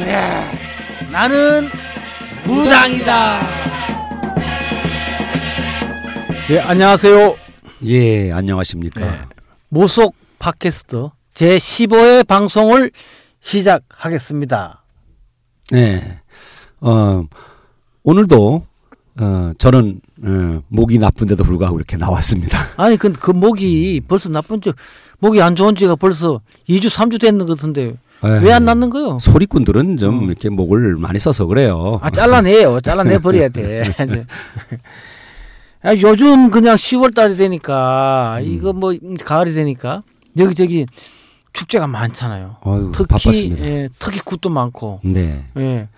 그래 나는 무당이다. 예 안녕하세요. 예, 안녕하십니까. 네. 모속 팟캐스트 제 15회 방송을 시작하겠습니다. 네. 어, 오늘도 어, 저는 어, 목이 나쁜데도 불구하고 이렇게 나왔습니다. 아니 그, 그 목이 벌써 나쁜 지 목이 안 좋은 지가 벌써 2주 3주 됐는 것 같은데 왜안 낫는 거요? 소리꾼들은 좀 이렇게 목을 많이 써서 그래요. 아 잘라내요. 잘라내 버려야 돼. 아, 요즘 그냥 10월 달이 되니까 이거 뭐 가을이 되니까 여기 저기 축제가 많잖아요. 어휴, 특히 바빴습니다. 예, 특히 굿도 많고. 네. 예.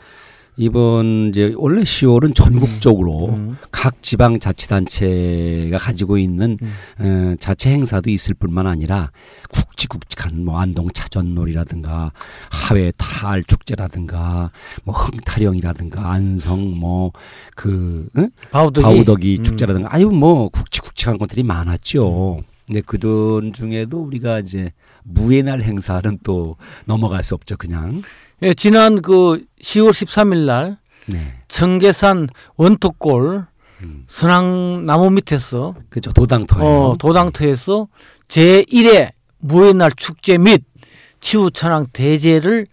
이번 이제 원래 10월은 전국적으로 음. 각 지방 자치단체가 가지고 있는 음. 어, 자체 행사도 있을 뿐만 아니라 굵직굵직한 뭐 안동 차전놀이라든가 하회 타알 축제라든가 뭐 흥타령이라든가 안성 뭐그 응? 바우덕이 바우덕이 음. 축제라든가 아유 뭐 굵직굵직한 것들이 많았죠. 근데 그들 중에도 우리가 이제 무의 날 행사는 또 넘어갈 수 없죠, 그냥. 예, 지난 그 10월 13일 날 네. 청계산 원토골 음. 선앙나무 밑에서 그죠 도당터예요. 어, 도당터에서 제 1회 무예날 축제 및 치우천왕 대제를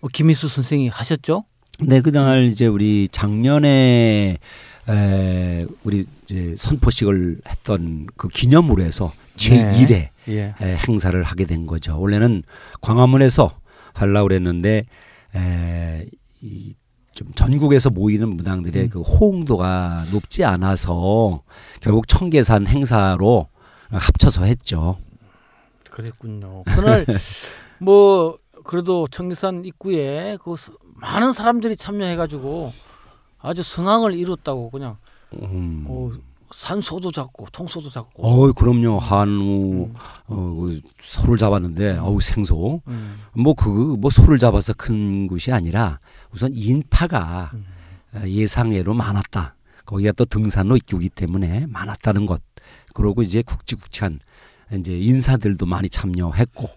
어, 김희수 선생이 하셨죠. 네, 그날 이제 우리 작년에 에, 우리 이제 선포식을 했던 그 기념으로 해서 제1회 예. 에, 행사를 하게 된 거죠. 원래는 광화문에서 하려고 그랬는데 에, 이, 좀 전국에서 모이는 무당들의 음. 그 호응도가 높지 않아서 결국 청계산 행사로 합쳐서 했죠. 그랬군요. 그날 뭐 그래도 청계산 입구에 그 스- 많은 사람들이 참여해가지고 아주 성황을 이뤘다고 그냥 음. 어, 산소도 잡고 통소도 잡고. 어이 그럼요 한우 어, 그 소를 잡았는데 어우 생소 음. 뭐그뭐 소를 잡아서 큰 것이 아니라 우선 인파가 음. 어, 예상외로 많았다. 거기가 또 등산로 입구이기 때문에 많았다는 것. 그러고 이제 굵직굵직한 이제 인사들도 많이 참여했고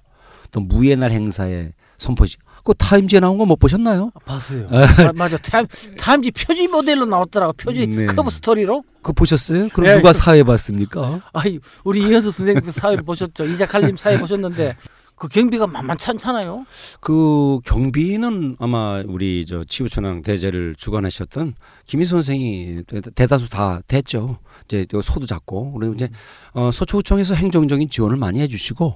또 무예 날 행사에 선포식. 그 타임지에 나온 거 못 보셨나요? 봤어요. 마- 맞아. 타임, 타임지 표지 모델로 나왔더라고. 표지 네. cover story로. 그거 보셨어요? 그럼 예, 누가 그- 사회 봤습니까? 아이 우리 이현수 선생님 그 사회를 보셨죠. 이자칼님 사회 보셨는데 그 경비가 만만치 않잖아요. 그 경비는 아마 우리 저 치우천왕 대제를 주관하셨던 김희 선생이 대- 대다수 다 됐죠. 이제 또 소도 잡고 그리고 이제 어, 서초구청에서 행정적인 지원을 많이 해주시고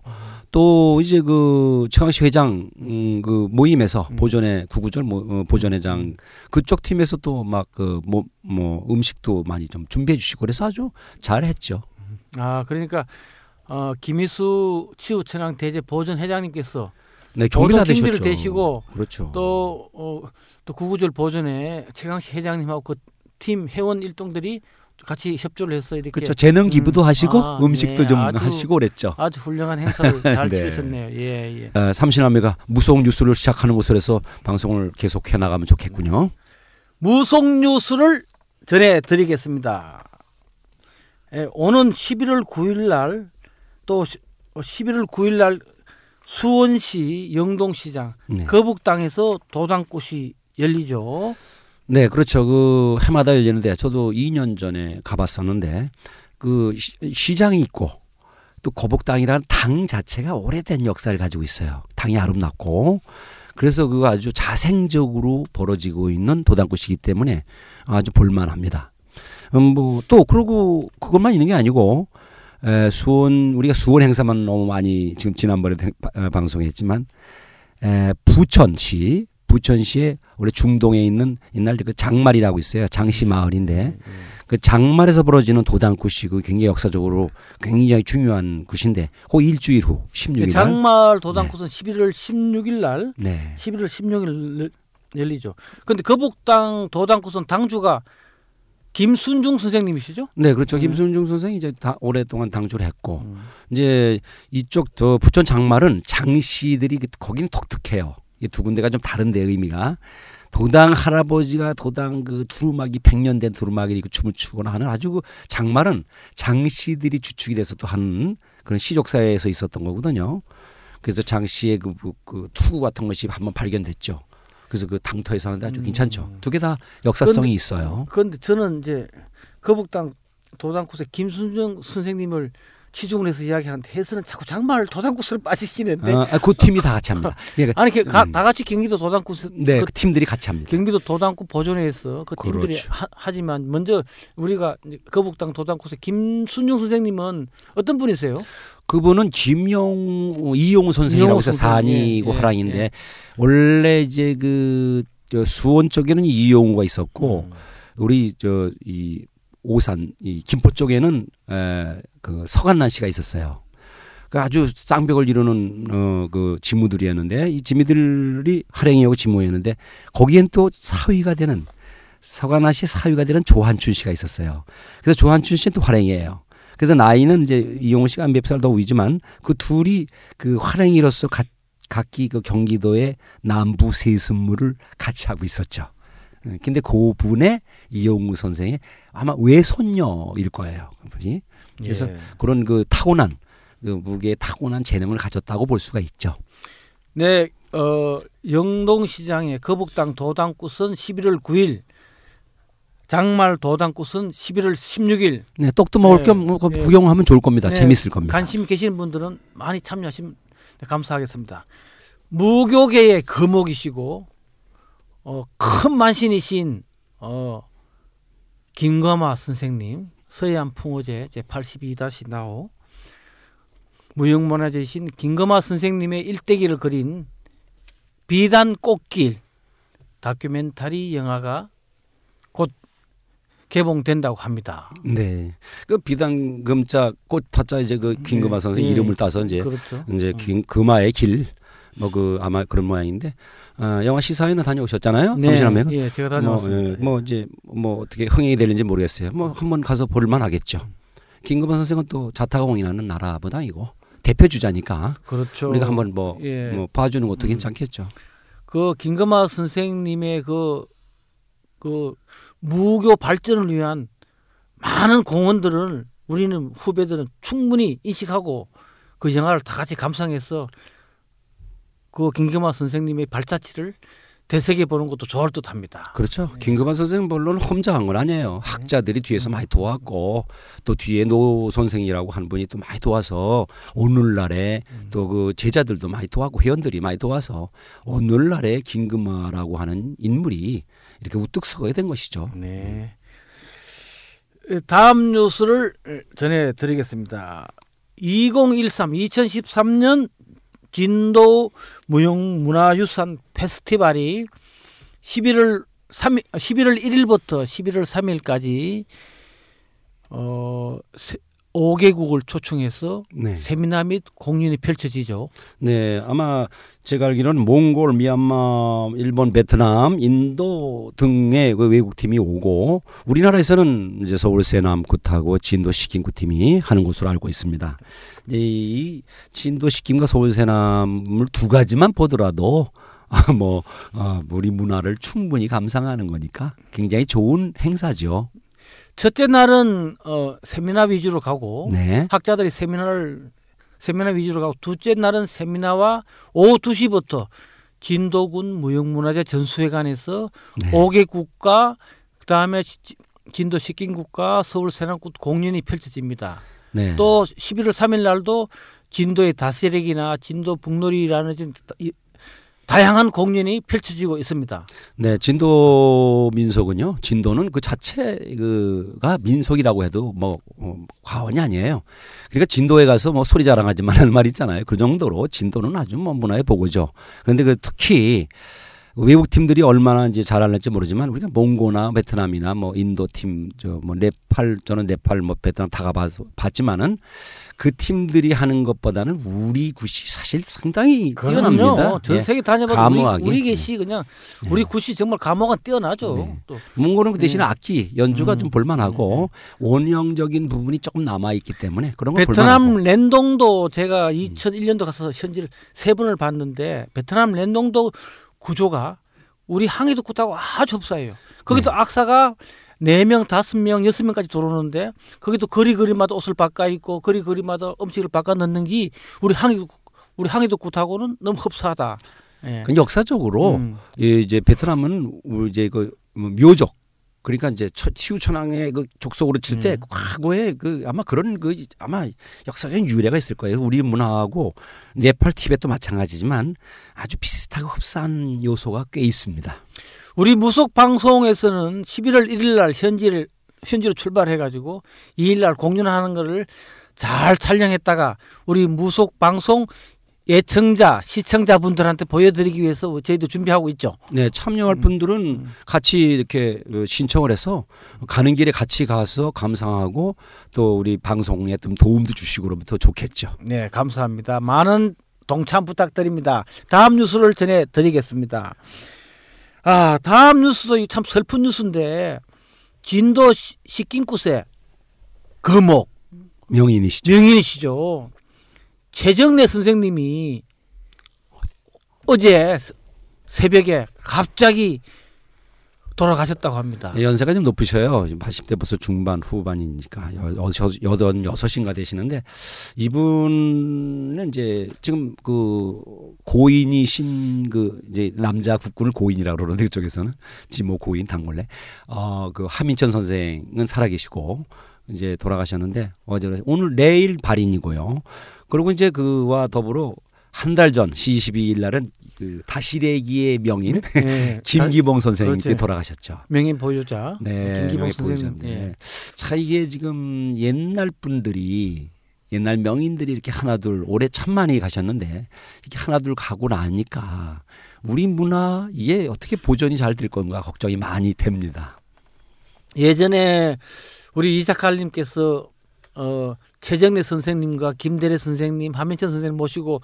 또 이제 그 최강시 회장 음, 그 모임에서 음. 보존회 구구절 모, 어, 보존회장 그쪽 팀에서 또 막그뭐 뭐 음식도 많이 좀 준비해 주시고 그래서 아주 잘했죠. 아 그러니까 어, 김희수 치우천왕 대제 보전 회장님께서 네 경비 다 보도 경비를 되셨죠. 대시고 그렇죠. 또 어, 또 구구절 보전에 최강식 회장님하고 그 팀 회원 일동들이 같이 협조를 해서 이렇게 그렇죠. 재능 기부도 음. 하시고 아, 음식도 네. 좀 아주- 하시고 그랬죠. 아주 훌륭한 행사를 잘 네. 치르셨네요. 예, 예. 어, 삼신아매가 무속 뉴스를 시작하는 곳으로 해서 방송을 계속 해 나가면 좋겠군요. 무속 뉴스를 전해 드리겠습니다. 예, 오는 11월 9일 날 또 11월 9일 날 수원시 영동시장 네. 거북당에서 도당꽃이 열리죠. 네, 그렇죠. 그 해마다 열리는데 저도 2년 전에 가봤었는데 그 시- 시장이 있고 또 거북당이라는 당 자체가 오래된 역사를 가지고 있어요. 당이 아름답고 그래서 그 아주 자생적으로 벌어지고 있는 도당꽃이기 때문에 아주 볼만합니다. 음, 뭐 또 그러고 그것만 있는 게 아니고 에, 수원 우리가 수원 행사만 너무 많이 지금 바- 어, 방송했지만 에, 부천시 부천시에 원래 중동에 있는 옛날 그 장말이라고 있어요. 장시 마을인데 그 장말에서 벌어지는 도당굿이 그 굉장히 역사적으로 굉장히 중요한 굿인데 그 일주일 후 16일 날 장말 도당꽃은 11월 16일 날 네. 11월 16일 열리죠. 근데 거북당 도당꽃은 당주가 김순중 선생님이시죠? 네, 그렇죠. 음. 김순중 선생이 이제 다 오랫동안 당주를 했고 음. 이제 이쪽 더 부천 장말은 장씨들이 그- 거기는 독특해요. 이 두 군데가 좀 다른데 의미가 도당 할아버지가 도당 그 두루마기 백년 된 두루마기 이렇게 춤을 추거나 하는 아주 그 장말은 장씨들이 주축이 돼서 또 하는 그런 시족 사회에서 있었던 거거든요. 그래서 장 씨의 그, 그, 그 투구 같은 것이 한번 발견됐죠. 그래서 그 당터에서 하는데 아주 음. 괜찮죠. 두 개 다 역사성이 있어요. 그런데 저는 이제 거북당 도당구세 김순정 선생님을 치중을 해서 이야기하는데 해서는 자꾸 장말 도당구스를 빠지시는데 아, 그 팀이 다 같이 합니다. 예, 아니 그 가- 음. 다 같이 경기도 도당구스 네, 그 그 팀들이 같이 합니다. 경기도 도당구 보존회에서 그 팀들이 그렇죠. 하, 하지만 먼저 우리가 거북당 도당구세 김순중 선생님은 어떤 분이세요? 그분은 김용 이용우 선생이라고 해서 산이고 예, 예, 하랑인데 예. 원래 이제 그저 수원 쪽에는 이용우가 있었고 음. 우리 저 이 오산 이 김포 쪽에는 에, 그 서간난 씨가 있었어요. 그 아주 쌍벽을 이루는 어그 지무들이었는데 이 지무들이 하랭이하고 지무였는데 거기엔 또 사위가 되는 서간난 씨 사위가 되는 조한춘 씨가 있었어요. 그래서 조한춘 씨는 또 화랭이에요. 그래서 나이는 이제 이용호 씨가 몇살 더 위지만 그 둘이 그 화랭이로서 각, 각기 그 경기도의 남부 세습물을 같이 하고 있었죠. 어, 근데 그 분의 이용우 선생의 아마 외손녀일 거예요. 그분이. 그래서 예. 그런 그 타고난 그 무게의 타고난 재능을 가졌다고 볼 수가 있죠. 네, 어, 영동시장의 거북당 도당꽃은 11월 9일, 장말 도당꽃은 11월 16일. 네, 떡도 먹을 네, 겸뭐 네. 구경하면 좋을 겁니다. 네, 재밌을 겁니다. 관심 계시는 분들은 많이 참여하시면 감사하겠습니다. 무교계의 거목이시고 어, 큰 만신이신 어, 김거마 선생님 서해안 풍어제 제 82-나호 무형문화재이신 김거마 선생님의 일대기를 그린 비단 꽃길 다큐멘터리 영화가 곧 개봉된다고 합니다. 네. 그 비단금자 꽃 타자 이제 그 김금아 네, 선생 예. 이름을 따서 이제 그렇죠. 이제 긴, 금화의 길 뭐 그 아마 그런 모양인데 어, 영화 시사회는 다녀오셨잖아요. 당신하면 예, 제가 뭐, 다녀왔습니다. 예, 뭐 이제 뭐 어떻게 흥행이 되는지 모르겠어요. 뭐 한번 가서 볼만 하겠죠. 김금화 선생은 또 자타공인하는 나라보다이고 대표 주자니까 그렇죠. 우리가 한번 뭐, 예. 뭐 봐주는 것도 음. 괜찮겠죠. 그 김금하 선생님의 그, 그 무교 발전을 위한 많은 공헌들을 우리는 후배들은 충분히 인식하고 그 영화를 다 같이 감상해서 그 김금하 선생님의 발자취를 되새겨 보는 것도 좋을 듯합니다. 그렇죠. 김금환 선생 물론 혼자 한 건 아니에요. 학자들이 뒤에서 많이 도왔고 또 뒤에 노 선생이라고 한 분이 또 많이 도와서 오늘날에 또그 제자들도 많이 도와고 회원들이 많이 도와서 오늘날에 김금화라고 하는 인물이 이렇게 우뚝 서게 된 것이죠. 네. 다음 뉴스를 전해드리겠습니다. 2013, 2013년 진도 무형문화유산 페스티벌이 11월 3 11월 1일부터 11월 3일까지 어 5개국을 초청해서 네. 세미나 및 공연이 펼쳐지죠. 네, 아마 제가 알기로는 몽골, 미얀마, 일본, 베트남, 인도 등의 그 외국 팀이 오고 우리나라에서는 이제 서울 세남굿하고 진도 시김굿 팀이 하는 것으로 알고 있습니다. 이 진도 시김과 서울 세남을 두 가지만 보더라도 아, 뭐 아, 우리 문화를 충분히 감상하는 거니까 굉장히 좋은 행사죠. 첫째 날은 어 세미나 위주로 가고 네. 학자들이 세미나를 세미나 위주로 가고 둘째 날은 세미나와 오후 2시부터 진도군 무형문화재 전수회관에서 네. 5개 국가 그다음에 지- 진도 식긴 국가 서울 세남국 공연이 펼쳐집니다. 네. 또 11월 3일 날도 진도의 다세력이나 진도 북놀이라는 다양한 공연이 펼쳐지고 있습니다. 네, 진도 민속은요. 진도는 그 자체가 민속이라고 해도 뭐 어, 과언이 아니에요. 그러니까 진도에 가서 뭐 소리 자랑하지 말라는 말 있잖아요. 그 정도로 진도는 아주 뭐 문화의 보고죠. 그런데 그 특히 외국 팀들이 얼마나 이제 잘할는지 모르지만 우리가 몽고나 베트남이나 뭐 인도 팀 저 뭐 네팔 저는 네팔 뭐 베트남 다 가봐서 봤지만은 그 팀들이 하는 것보다는 우리 굿이 사실 상당히 뛰어납니다. 그럼요. 전 예. 세계 다녀봐도 감옥하게. 우리, 우리 계시 그냥 네. 우리 굿이 정말 감옥은 뛰어나죠. 네. 또 몽골은 그 대신에 네. 악기 연주가 음. 좀 볼만하고 원형적인 부분이 조금 남아 있기 때문에 그런 거 베트남 볼만하고. 랜동도 제가 2001년도 가서 현지를 세 번을 봤는데 베트남 랜동도 구조가 우리 항해도 굿하고 아주 흡사해요. 거기도 네. 악사가 네 명, 다섯 명, 여섯 명까지 들어오는데 거기도 거리 거리마다 옷을 바꿔 입고 거리 거리마다 음식을 바꿔 넣는 게 우리 항해도 우리 항해도 굿하고는 너무 흡사하다. 예. 그 역사적으로 음. 예, 이제 베트남은 이제 그뭐 묘족 그러니까 이제 처- 치우천왕의 그 족속으로 칠때 음. 과거에 그 아마 그런 그 아마 역사적인 유래가 있을 거예요. 우리 문화하고 네팔, 티벳도 마찬가지지만 아주 비슷하고 흡사한 요소가 꽤 있습니다. 우리 무속 방송에서는 11월 1일 날 현지를 현지로 출발해 가지고 2일 날 공연하는 거를 잘 촬영했다가 우리 무속 방송 예청자 시청자분들한테 보여드리기 위해서 저희도 준비하고 있죠. 네, 참여할 음. 분들은 음. 같이 이렇게 그 신청을 해서 가는 길에 같이 가서 감상하고 또 우리 방송에 좀 도움도 주시고 그러면 더 좋겠죠. 네, 감사합니다. 많은 동참 부탁드립니다. 다음 뉴스를 전해 드리겠습니다. 아, 다음 뉴스도 참 슬픈 뉴스인데 진도 시- 식긴굿의 거목 명인이시죠. 명인이시죠. 최정래 선생님이 어제 새- 새벽에 갑자기 돌아가셨다고 합니다. 예, 연세가 좀 높으셔요. 지금 80대 벌써 중반 후반이니까 여- 여- 여든 여섯인가 되시는데 이분은 이제 지금 그 고인이신 그 이제 남자 국군을 고인이라고 그러는데 그쪽에서는 지모 고인 당골래 어그 하민천 선생은 살아계시고 이제 돌아가셨는데 어제 오늘 내일 발인이고요. 그리고 이제 그와 더불어 한 달 전 12일 날은 그 다시래기의 명인 네, 김기봉 선생님께. 돌아가셨죠. 명인 보유자 네, 김기봉 명예 선생님. 보유자인데. 예. 자 이게 지금 옛날 분들이 옛날 명인들이 이렇게 하나둘 올해 참 많이 가셨는데 이렇게 하나둘 가고 나니까 우리 문화 이게 어떻게 보존이 잘 될 건가 걱정이 많이 됩니다. 예전에 우리 이삭할님께서 어, 최정래 선생님과 김대래 선생님, 하민천 선생님 모시고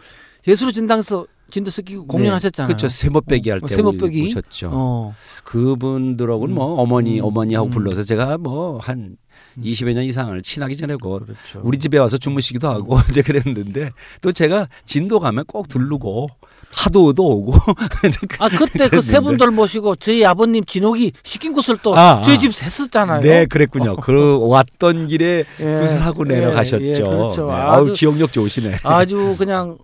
예술의 진당에서 진도 쓰기고 공연하셨잖아요. 그렇죠. 세모빼기 할 어, 때 세모빼기. 오셨죠. 어, 그분들하고는 음. 뭐 어머니 음. 어머니하고 음. 불러서 제가 뭐한 음. 20여 년 이상을 친하게 지내고 그렇죠. 우리 집에 와서 주무시기도 하고 이제 그랬는데 또 제가 진도 가면 꼭 들르고 하도도 오고 아 그때 그 세. 분들 모시고 저희 아버님 진옥이 시킨 곳을 또 아, 저희 아. 집 했었잖아요. 네 그랬군요. 그 왔던 길에 예, 굿을 하고 예, 내려가셨죠. 예, 그렇죠. 네. 아우 기억력 좋으시네. 아주 그냥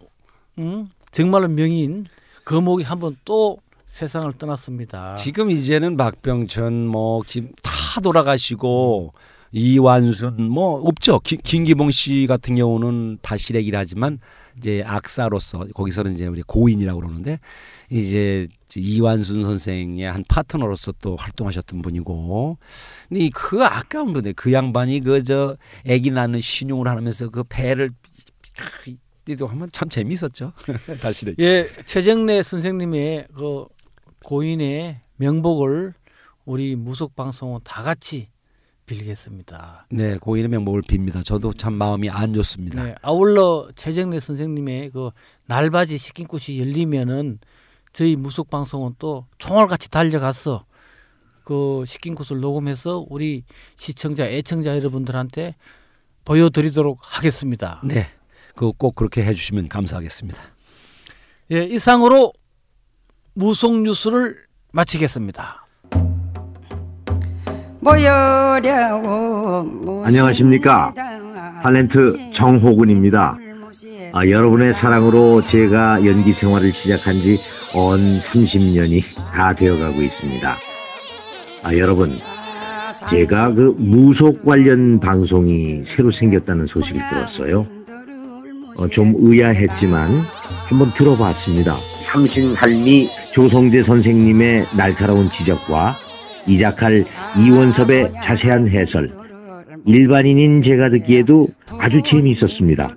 음, 정말로 명인 거목이 한번 또 세상을 떠났습니다. 지금 이제는 박병천 뭐다 돌아가시고 이완순 뭐 없죠. 기- 김기봉 씨 같은 경우는 다시래기라 하지만 이제 악사로서 거기서는 이제 우리 고인이라고 그러는데 이제 이완순 선생의 한 파트너로서 또 활동하셨던 분이고 근데 이그 아까운 분데 그 양반이 그저 아기 낳는 신용을 하면서 그 배를 띠도 하면 참 재미있었죠. 다시래기. 예, 최정래 선생님의 그 고인의 명복을 우리 무속 방송은 다 같이 빌겠습니다. 네, 고인의 명복을 빕니다. 저도 참 마음이 안 좋습니다. 네, 아울러 최정래 선생님의 그 날바지 시킨 곳이 열리면은 저희 무속 방송은 또 총알같이 달려가서 그 시킨 곳을 녹음해서 우리 시청자, 애청자 여러분들한테 보여드리도록 하겠습니다. 네, 그 꼭 그렇게 해주시면 감사하겠습니다. 예, 이상으로 무속 뉴스를 마치겠습니다. 안녕하십니까. 탤런트 정호군입니다. 아, 여러분의 사랑으로 제가 연기 생활을 시작한 지 언 30년이 다 되어가고 있습니다. 아, 여러분, 제가 그 무속 관련 방송이 새로 생겼다는 소식을 들었어요. 어, 좀 의아했지만 한번 들어봤습니다. 삼신할미 조성재 선생님의 날카로운 지적과 이작할 이원섭의 자세한 해설, 일반인인 제가 듣기에도 아주 재미있었습니다.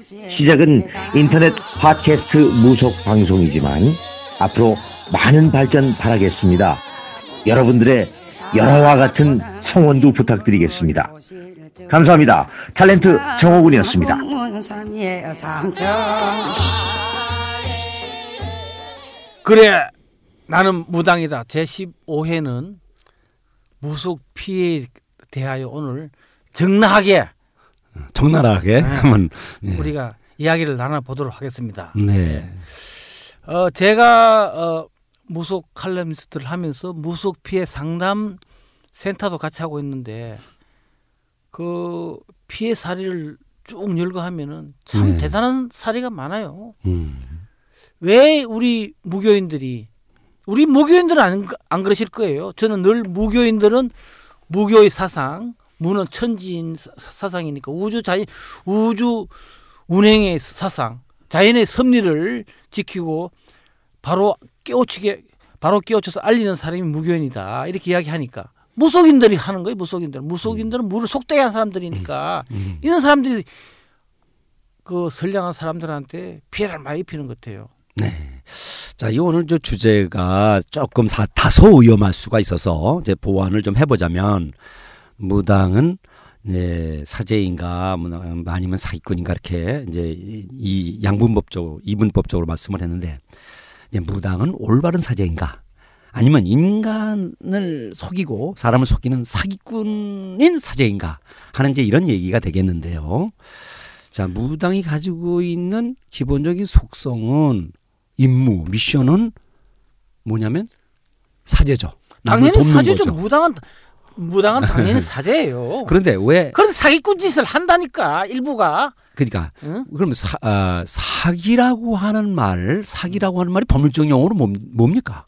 시작은 인터넷 팟캐스트 무속 방송이지만 앞으로 많은 발전 바라겠습니다. 여러분들의 열화와 같은 성원도 부탁드리겠습니다. 감사합니다. 탤런트 정호군이었습니다. 그래 나는 무당이다 제 15회는 무속 피해에 대하여 오늘 적나하게 적나라하게 한번 네. 우리가 이야기를 나눠보도록 하겠습니다. 네. 어, 제가 어, 무속 칼럼니스트를 하면서 무속 피해 상담 센터도 같이 하고 있는데 그 피해 사례를 쭉 열거하면은 참 네. 대단한 사례가 많아요. 음. 왜 우리 무교인들이 우리 무교인들은 안, 안 그러실 거예요. 저는 늘 무교인들은 무교의 사상, 무는 천지인 사상이니까 우주 자연 우주 운행의 사상, 자연의 섭리를 지키고 바로 깨우치게 바로 깨우쳐서 알리는 사람이 무교인이다 이렇게 이야기하니까 무속인들이 하는 거예요. 무속인들 무속인들은 물을 속되게 한 사람들이니까 음. 이런 사람들이 그 선량한 사람들한테 피해를 많이 입히는 것 같아요. 네. 자, 이 오늘 저 주제가 조금 사, 다소 위험할 수가 있어서 이제 보완을 좀 해보자면 무당은 네, 사제인가 뭐, 아니면 사기꾼인가 이렇게 이제 이 양분법적으로 이분법적으로 말씀을 했는데 이제 무당은 올바른 사제인가 아니면 인간을 속이고 사람을 속이는 사기꾼인 사제인가 하는 이제 이런 얘기가 되겠는데요. 자, 무당이 가지고 있는 기본적인 속성은 임무, 미션은 뭐냐면 사제죠. 당연히 사제죠. 거죠. 무당은 무당은 당연히 사제예요. 그런데 왜 그런 사기꾼 짓을 한다니까 일부가. 그러니까 응? 그럼 사, 아, 사기라고 하는 말, 사기라고 하는 말이 법률적 용어로 뭡, 뭡니까?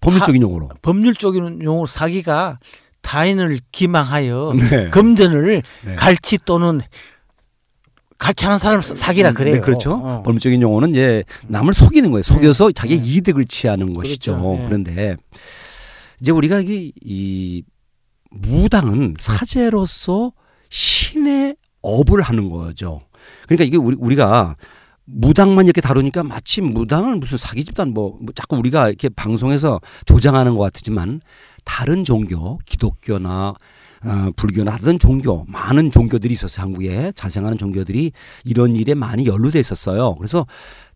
법률적인 용어로. 법률적인 용어로 사기가 타인을 기망하여 네. 금전을 네. 갈취 또는 갈취하는 사람을 사- 사기라 그래요. 네, 그렇죠. 어. 법률적인 용어는 이제 남을 속이는 거예요. 속여서 자기 의 이득을 취하는 것이죠. 그렇죠. 네. 그런데 이제 우리가 이, 이 무당은 사제로서 신의 업을 하는 거죠. 그러니까 이게 우리 우리가 무당만 이렇게 다루니까 마치 무당을 무슨 사기 집단 뭐, 뭐 자꾸 우리가 이렇게 방송에서 조장하는 것 같지만 다른 종교 기독교나 어, 불교나 다른 종교 많은 종교들이 있었어요 한국에 자생하는 종교들이 이런 일에 많이 연루돼 있었어요 그래서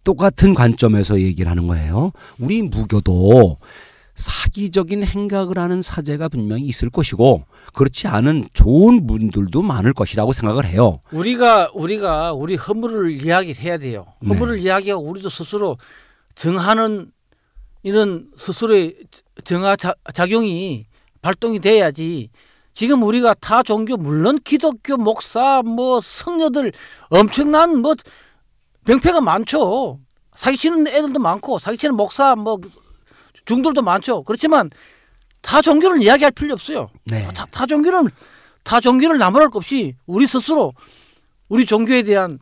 똑같은 관점에서 얘기를 하는 거예요 우리 무교도 사기적인 행각을 하는 사제가 분명히 있을 것이고 그렇지 않은 좋은 분들도 많을 것이라고 생각을 해요 우리가 우리가 우리 허물을 이야기를 해야 돼요. 네. 허물을 이야기하고 우리도 스스로 정하는 이런 스스로의 자, 작용이 발동이 돼야지. 지금 우리가 타 종교 물론 기독교 목사 뭐 성녀들 엄청난 뭐 병폐가 많죠. 사기치는 애들도 많고 사기치는 목사 뭐 중들도 많죠. 그렇지만 타 종교를 이야기할 필요 없어요. 네. 타, 타 종교는 타 종교를 나무랄 것 없이 우리 스스로 우리 종교에 대한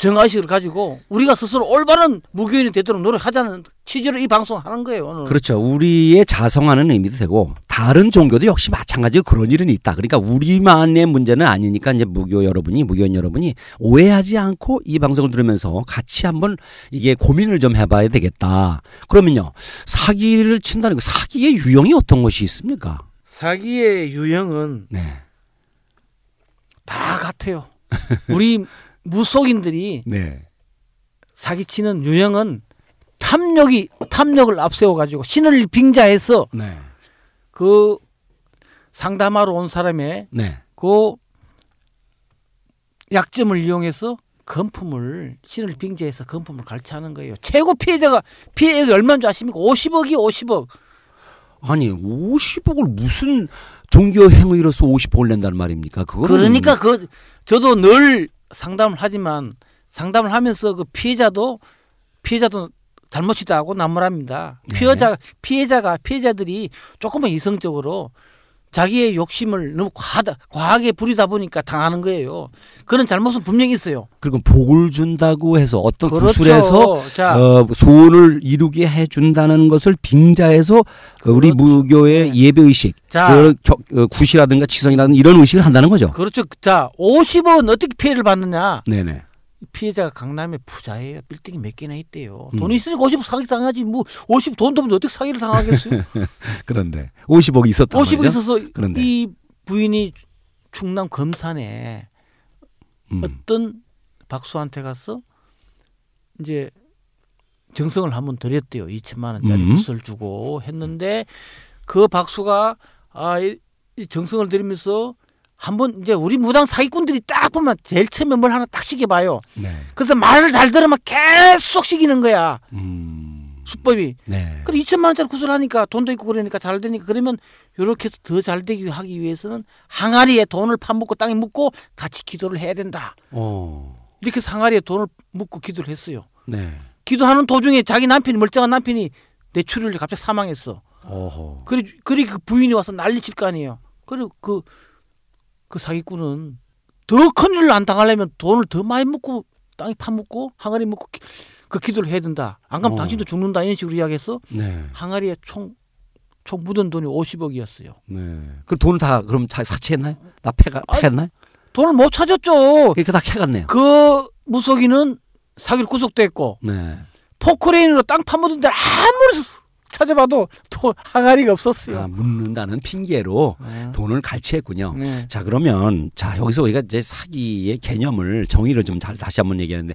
정의식을 가지고 우리가 스스로 올바른 무교인이 되도록 노력하자는 취지로 이 방송을 하는 거예요 오늘. 그렇죠. 우리의 자성하는 의미도 되고 다른 종교도 역시 마찬가지로 그런 일은 있다. 그러니까 우리만의 문제는 아니니까 이제 무교 여러분이 무교인 여러분이 오해하지 않고 이 방송을 들으면서 같이 한번 이게 고민을 좀 해봐야 되겠다. 그러면요 사기를 친다는 거 사기의 유형이 어떤 것이 있습니까? 사기의 유형은 네. 다 같아요. 우리 무속인들이 네. 사기치는 유형은 탐욕이 탐욕을 앞세워 가지고 신을 빙자해서 네. 그 상담하러 온 사람의 네. 그 약점을 이용해서 금품을 신을 빙자해서 금품을 갈취하는 거예요. 최고 피해자가 피해액이 얼마인 줄 아십니까? 50억이 50억. 아니 50억을 무슨 종교 행위로서 50억을 낸다는 말입니까? 그거는 그러니까 그 저도 늘 상담을 하지만 상담을 하면서 그 피해자도 피해자도 잘못이다 하고 나무랍니다. 네. 피해자 피해자가 피해자들이 조금만 이성적으로 자기의 욕심을 너무 과하다, 과하게 부리다 보니까 당하는 거예요. 그런 잘못은 분명히 있어요. 그리고 복을 준다고 해서 어떤 그렇죠. 구술에서 자, 어, 소원을 이루게 해준다는 것을 빙자해서 그 우리 그렇죠. 무교의 네. 예배 의식, 자. 그 겨- 어, 구시라든가 치성이라든가 이런 의식을 한다는 거죠. 그렇죠. 자, 50억은 어떻게 피해를 받느냐? 네네. 피해자가 강남에 부자예요. 빌딩이 몇 개나 있대요. 음. 돈이 있으니까 50억 사기 당하지. 뭐 50 돈도 없는데 어떻게 사기를 당하겠어요? 그런데 50억이 있었단 50억 말이죠. 있어서 그런데. 이 부인이 충남 금산에 음. 어떤 박수한테 가서 이제 정성을 한번 드렸대요. 2천만 원짜리 음. 빚을 주고 했는데 그 박수가 아, 이, 이 정성을 들이면서 한번 이제 우리 무당 사기꾼들이 딱 보면 제일 처음에 뭘 하나 딱 시켜봐요. 네. 그래서 말을 잘 들으면 계속 시키는 거야. 음. 수법이. 네. 그래 2천만 원짜리 구슬하니까 돈도 있고 그러니까 잘 되니까 그러면 이렇게 해서 더 잘 되기 하기 위해서는 항아리에 돈을 파묻고 땅에 묻고 같이 기도를 해야 된다. 어. 이렇게 항아리에 돈을 묻고 기도를 했어요. 네. 기도하는 도중에 자기 남편이 멀쩡한 남편이 뇌출혈로 갑자기 사망했어. 어허. 그리 그리 그 부인이 와서 난리칠 거 아니에요. 그리고 그, 그 사기꾼은 더 큰 일을 안 당하려면 돈을 더 많이 먹고 땅에 파묻고 항아리 먹고 기- 그 기도를 해야 된다. 안 그러면 어. 당신도 죽는다 이런 식으로 이야기했어. 네. 항아리에 총, 총 묻은 돈이 50억이었어요. 네. 그 돈을 다 그럼 다 사치했나요? 다 패가 아, 패갔나요? 돈을 못 찾았죠. 그러니까 다 캐갔네요. 그 무속인은 사기로 구속됐고 네. 포크레인으로 땅 파묻은 데 아무리 찾아봐도 돈 항아리가 없었어요. 아, 묻는다는 핑계로 네. 돈을 갈취했군요. 네. 자 그러면 자 여기서 우리가 이제 사기의 개념을 정의를 좀 잘 다시 한번 얘기하는데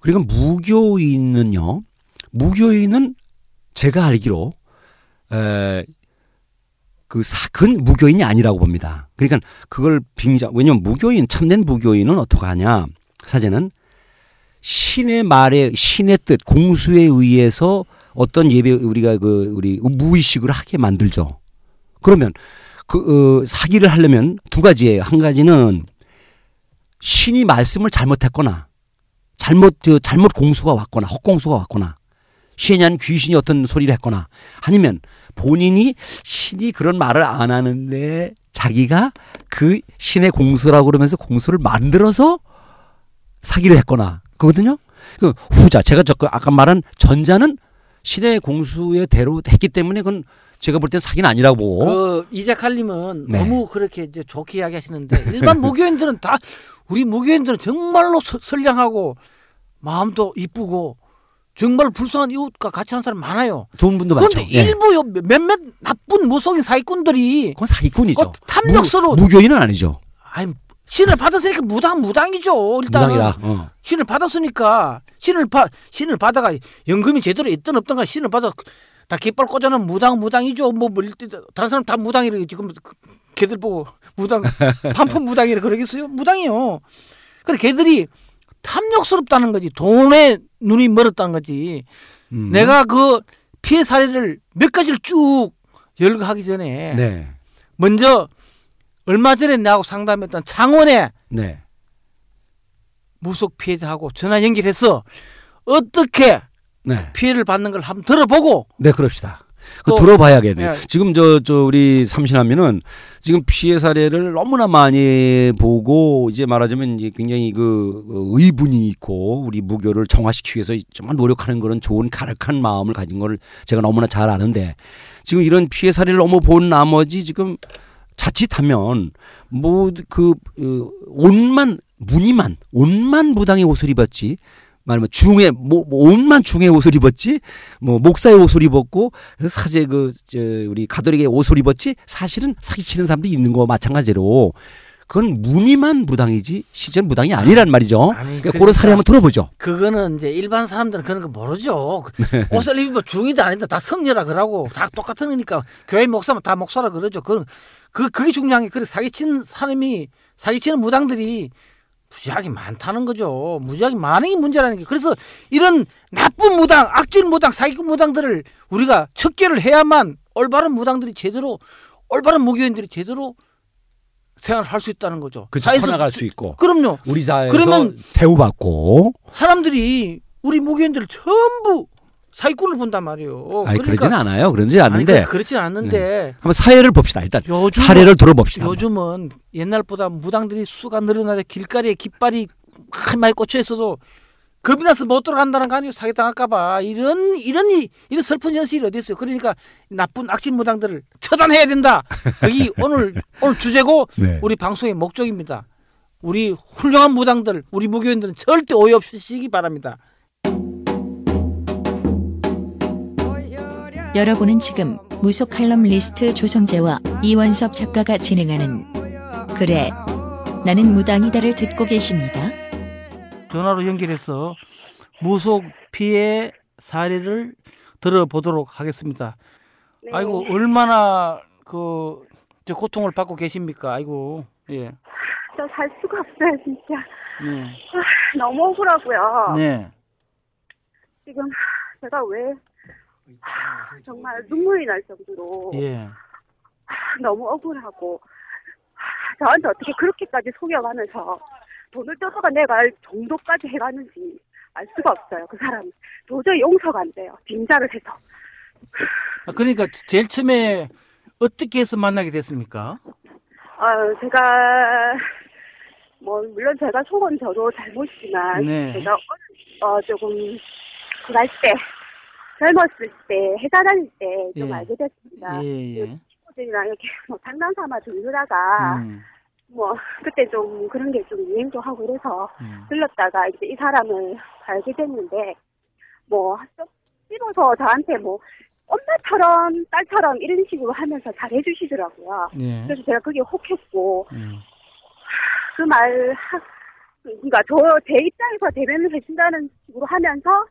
그리고 무교인은요 무교인은 제가 알기로 에 그 사근 무교인이 아니라고 봅니다. 그러니까 그걸 빙자 왜냐면 무교인 참된 무교인은 어떻게 하냐 사제는 신의 말에 신의 뜻 공수에 의해서 어떤 예배 우리가 그 우리 무의식을 하게 만들죠. 그러면 그 어, 사기를 하려면 두 가지예요. 한 가지는 신이 말씀을 잘못했거나 잘못 그 잘못 공수가 왔거나 헛공수가 왔거나 신이 한 귀신이 어떤 소리를 했거나 아니면 본인이 신이 그런 말을 안 하는데 자기가 그 신의 공수라고 그러면서 공수를 만들어서 사기를 했거나 그거든요. 그 후자 제가 저 아까 말한 전자는 신의 공수의 대로 했기 때문에 그건 제가 볼 땐 사기는 아니라고 그 이자칼님은 네. 너무 그렇게 이제 좋게 이야기하시는데 일반 무교인들은 다 우리 무교인들은 정말로 서- 선량하고 마음도 이쁘고 정말 불쌍한 이웃과 같이 하는 사람 많아요. 좋은 분도 많죠. 그런데 예. 일부 요- 몇몇 나쁜 무속인 사기꾼들이 그건 사기꾼이죠. 그 탐욕스러워. 무, 무교인은 아니죠. 아니 신을 받았으니까 무당 무당이죠. 일단 무당이라. 어. 신을 받았으니까 신을 받 신을 받아가 연금이 제대로 있든 없든가 신을 받아 다 깃발 꽂아놓은 무당 무당이죠. 뭐, 뭐 다른 사람 다 무당이래 지금 그- 걔들 보고 무당 반품 무당이라 그러겠어요? 무당이요. 그래 걔들이 탐욕스럽다는 거지 돈에 눈이 멀었다는 거지. 음. 내가 그 피해 사례를 몇 가지를 쭉 열거하기 전에 네. 먼저 얼마 전에 나하고 상담했던 창원의 네. 무속 피해자하고 전화 연결해서 어떻게 네. 피해를 받는 걸 한번 들어보고 네, 그럽시다. 그 또- 들어봐야겠네요. 네. 지금 저, 저, 우리 삼신하면은 지금 피해 사례를 너무나 많이 보고 이제 말하자면 이제 굉장히 그 어, 의분이 있고 우리 무교를 정화시키기 위해서 정말 노력하는 그런 좋은 가력한 마음을 가진 걸 제가 너무나 잘 아는데 지금 이런 피해 사례를 너무 본 나머지 지금 자칫하면 뭐그 옷만 무늬만 옷만 무당의 옷을 입었지 말하면 중에 뭐, 뭐 옷만 중의 옷을 입었지 뭐 목사의 옷을 입었고 그 사제 그 저 우리 가톨릭의 옷을 입었지 사실은 사기치는 사람도 있는 거 마찬가지로 그건 무늬만 무당이지 실제 는 무당이 아니란 말이죠. 아니, 그러니까 그런 그러니까 사례 한번 들어보죠. 그거는 이제 일반 사람들은 그런 거 모르죠. 네. 옷을 입으면 중이다 아니다 다 성녀라 그러고 다 똑같은 거니까 교회 목사면 다 목사라 그러죠. 그, 그 그게 중요한 게 그래 사기치는 사람이 사기치는 무당들이 무지하게 많다는 거죠. 무지하게 많은 게 문제라는 게. 그래서 이런 나쁜 무당, 악질 무당, 사기꾼 무당들을 우리가 척결을 해야만 올바른 무당들이 제대로 올바른 무교인들이 제대로 생활할 수 있다는 거죠. 그렇죠. 사회에서 커나갈 수 있고 그럼요. 우리 사회에서 그러면- 대우받고 사람들이 우리 무교인들을 전부 사기꾼을 본단 말이에요. 아니 그러지는 않아요. 그러지 아니, 않는데 그, 그렇진 않는데 한번 사례를 봅시다. 일단 요즘 사례를 들어봅시다. 한번. 요즘은 옛날보다 무당들이 수가 늘어나자 길가리에 깃발이 많이 꽂혀 있어도 겁이 나서 못 들어간다는 거 아니에요 사기 당할까봐 이런 이런 이- 이런 슬픈 현실이 어디 있어요 그러니까 나쁜 악질 무당들을 처단해야 된다 여기 오늘 오늘 주제고 네. 우리 방송의 목적입니다 우리 훌륭한 무당들 우리 무교인들은 절대 오해 없으시기 바랍니다 여러분은 지금 무속 칼럼 리스트 조성재와 이원섭 작가가 진행하는 그래 나는 무당이다를 듣고 계십니다. 전화로 연결해서 무속 피해 사례를 들어보도록 하겠습니다. 네. 아이고 얼마나 그저 고통을 받고 계십니까? 아이고 예. 저살 수가 없어요, 진짜. 네. 너무 억울하고요. 네. 지금 제가 왜 정말 눈물이 날 정도로 예. 너무 억울하고 저한테 어떻게 그렇게까지 속여가면서 돈을 뜯어가 내가 알 정도까지 해가는지 알 수가 없어요. 그 사람 도저히 용서가 안 돼요. 빙자를 해서. 아, 그러니까 제일 처음에 어떻게 해서 만나게 됐습니까? 아, 제가 뭐 물론 제가 속은 저도 잘못이지만 네. 제가 어, 어, 조금 그럴 때 젊었을 때 회사 다닐 때좀 예. 알게 됐습니다. 예, 예. 친구들이랑 이렇게 뭐 장난 삼아 들르다가 음, 뭐 그때 좀 그런 게 좀 유행도 하고 그래서 음. 들렀다가 이제 이 사람을 알게 됐는데 뭐좀 씹어서 저한테 뭐 엄마처럼 딸처럼 이런 식으로 하면서 잘해 주시더라고요. 예. 그래서 제가 그게 혹했고 음. 그말 하, 그러니까 저 제 입장에서 대변을 해준다는 식으로 하면서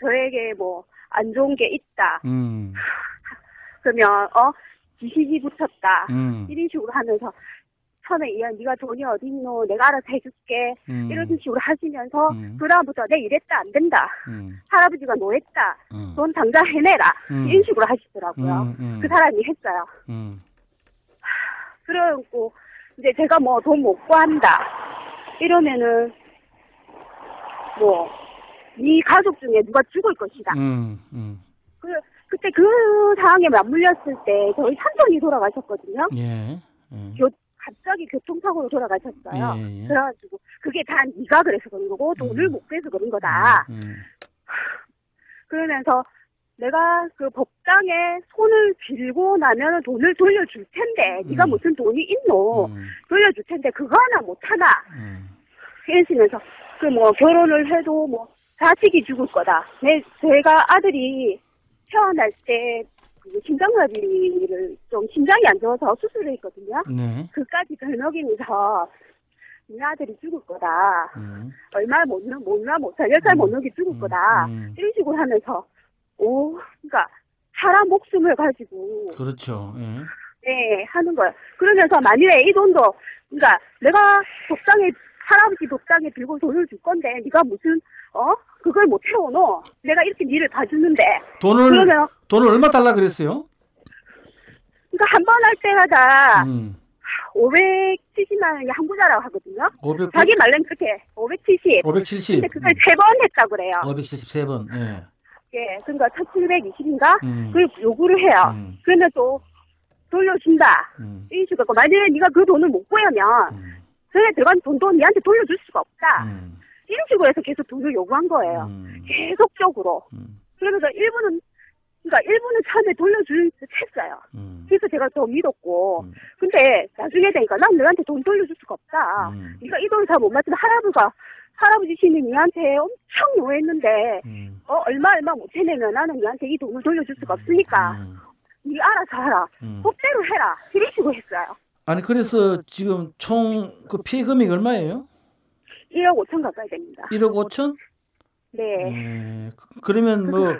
저에게 뭐 안 좋은 게 있다. 음. 그러면 어 지식이 붙었다. 음. 이런 식으로 하면서 처음에 야 네가 돈이 어디 있노 내가 알아서 해줄게 음. 이런 식으로 하시면서 음. 그 다음부터 내 이랬다 안 된다 음. 할아버지가 노했다 음. 돈 당장 해내라 음. 이런 식으로 하시더라고요 음, 음. 그 사람이 했어요 음. 그래갖고 이제 제가 뭐 돈 못 구한다 이러면은 뭐 네 가족 중에 누가 죽을 것이다 음. 음. 그 그때 그 상황에 맞물렸을 때 저희 삼촌이 돌아가셨거든요 예. 예. 교, 갑자기 교통사고로 돌아가셨어요. 예, 예. 그래가지고 그게 다 네가 그래서 그런 거고 돈을 음. 못 빼서 그런 거다. 음. 그러면서 내가 그 법당에 손을 들고 나면 돈을 돌려줄 텐데 네가 음. 무슨 돈이 있노? 음. 돌려줄 텐데 그거 하나 못 하나? 음. 이러시면서 그 뭐 결혼을 해도 뭐 자식이 죽을 거다. 내 제가 아들이 태어날 때그 심장마비를 좀 심장이 안 좋아서 수술을 했거든요. 네. 그까지 별먹이면서 네 아들이 죽을 거다. 음. 얼마 못, 넣- 못, 나 못, 살, 열 살 못 넣기 죽을 음, 거다. 음. 이런 식으로 하면서, 오, 그러니까, 사람 목숨을 가지고, 그렇죠. 예. 네, 하는 거예요. 그러면서 만일에 이 돈도, 그러니까, 내가 법당에, 할아버지 법당에 들고 돈을 줄 건데, 네가 무슨, 어? 그걸 못 태워놓어. 내가 이렇게 니를 봐주는데. 돈을 그러면, 돈을 얼마 달라 그랬어요? 그러니까 한 번 할 때마다 음. 570만 원이 한 부자라고 하거든요. 500 자기 말로는 그렇게 570. 570. 근데 그걸 세번 했다 그래요. 573번. 예. 예, 그러니까 1720인가? 음. 그걸 요구를 해요. 음. 그러면 또 돌려준다. 음. 이 식으로. 만약에 네가 그 돈을 못 구하면 음. 전에 들어간 돈도 니한테 돌려줄 수가 없다. 음. 이런 식으로 해서 계속 돈을 요구한 거예요. 음. 계속적으로. 음. 그러면서 일부는 그러니까 일부는 처음에 돌려줄 듯 했어요. 음. 그래서 제가 더 믿었고. 음. 근데 나중에 되니까 난 너한테 돈 돌려줄 수가 없다. 음. 네가 이 돈을 다 못 맞추면 할아버지가 할아버지 신이 니한테 엄청 노했는데 음. 어 얼마 얼마 못 해내면 나는 니한테 이 돈을 돌려줄 수가 없으니까 음. 네 알아서 하라. 음. 법대로 해라. 이런 식으로 했어요. 아니 그래서 지금 총 그 피해 금액이 얼마예요? 1억 5천 가까이 됩니다. 1억 5천? 네. 예. 그- 그러면 뭐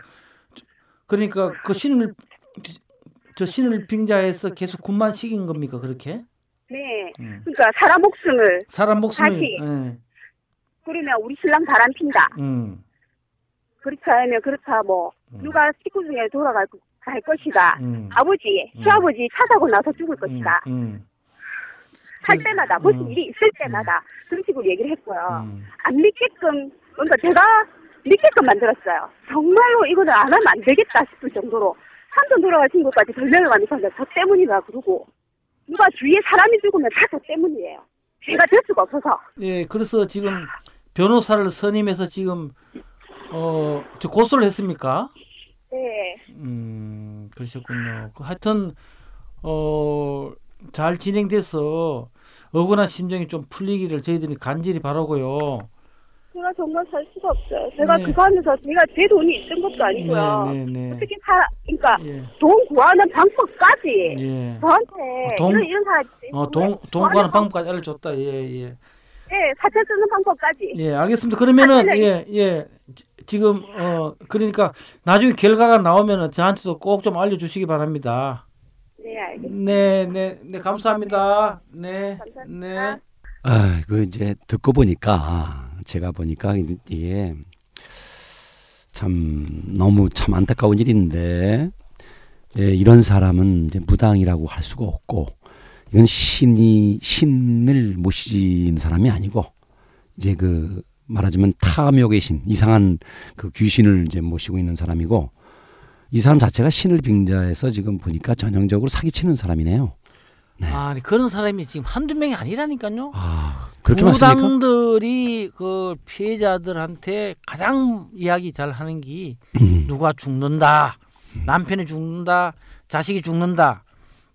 그러니까 그 신을 저 신을 빙자해서 계속 군만 시킨 겁니까 그렇게? 네. 음. 그러니까 사람 목숨을 사람 목숨을 다시. 예. 그러면 우리 신랑 바람 핀다. 음. 그렇다 하면 그렇다 뭐 음. 누가 식구 중에 돌아갈 거- 갈 것이다. 음. 아버지, 음. 시아버지 차 사고 나서 죽을 것이다. 음. 음. 할 그래서- 때마다 무슨 음. 일이 있을 때마다 그런 식으로 얘기를 했고요. 음. 안 믿게끔 그러니까 제가 믿게끔 만들었어요. 정말로 이거는 안 하면 안 되겠다 싶을 정도로 삼촌 돌아가신 것까지 많이 하는데 저 때문이다 그러고 누가 주위에 사람이 죽으면 다 저 때문이에요. 제가 될 수가 없어서 예, 그래서 지금 변호사를 선임해서 지금 어, 저 고소를 했습니까? 네. 음, 그러셨군요. 그 하여튼 어, 잘 진행돼서 억울한 심정이 좀 풀리기를 저희들이 간절히 바라고요. 제가 정말 살 수가 없어요. 제가 네. 그거 하면서 제가 제 돈이 있던 것도 아니고요. 네, 네, 네. 어떻게 사, 그러니까 예. 돈 구하는 방법까지 예. 저한테 돈- 이런 이런 사람 어, 돈, 돈 구하는 방법까지 알려줬다. 예, 예. 예, 사채 쓰는 방법까지. 예, 알겠습니다. 그러면은, 사실은- 예, 예. 지- 지금, 어, 그러니까 나중에 결과가 나오면은 저한테도 꼭 좀 알려 주시기 바랍니다. 네, 알겠습니다. 네, 네, 네, 감사합니다. 네, 감사합니다. 네. 아, 그 이제 듣고 보니까 제가 보니까 이게 참 너무 참 안타까운 일인데 예, 이런 사람은 이제 무당이라고 할 수가 없고 이건 신이 신을 모시는 사람이 아니고 이제 그 말하자면 탐욕의 신, 이상한 그 귀신을 이제 모시고 있는 사람이고 이 사람 자체가 신을 빙자해서 지금 보니까 전형적으로 사기치는 사람이네요. 네. 아니 그런 사람이 지금 한두 명이 아니라니까요. 아, 그렇게 많습니까? 무당들이 그 피해자들한테 가장 이야기 잘 하는 게 음. 누가 죽는다, 남편이 죽는다, 자식이 죽는다,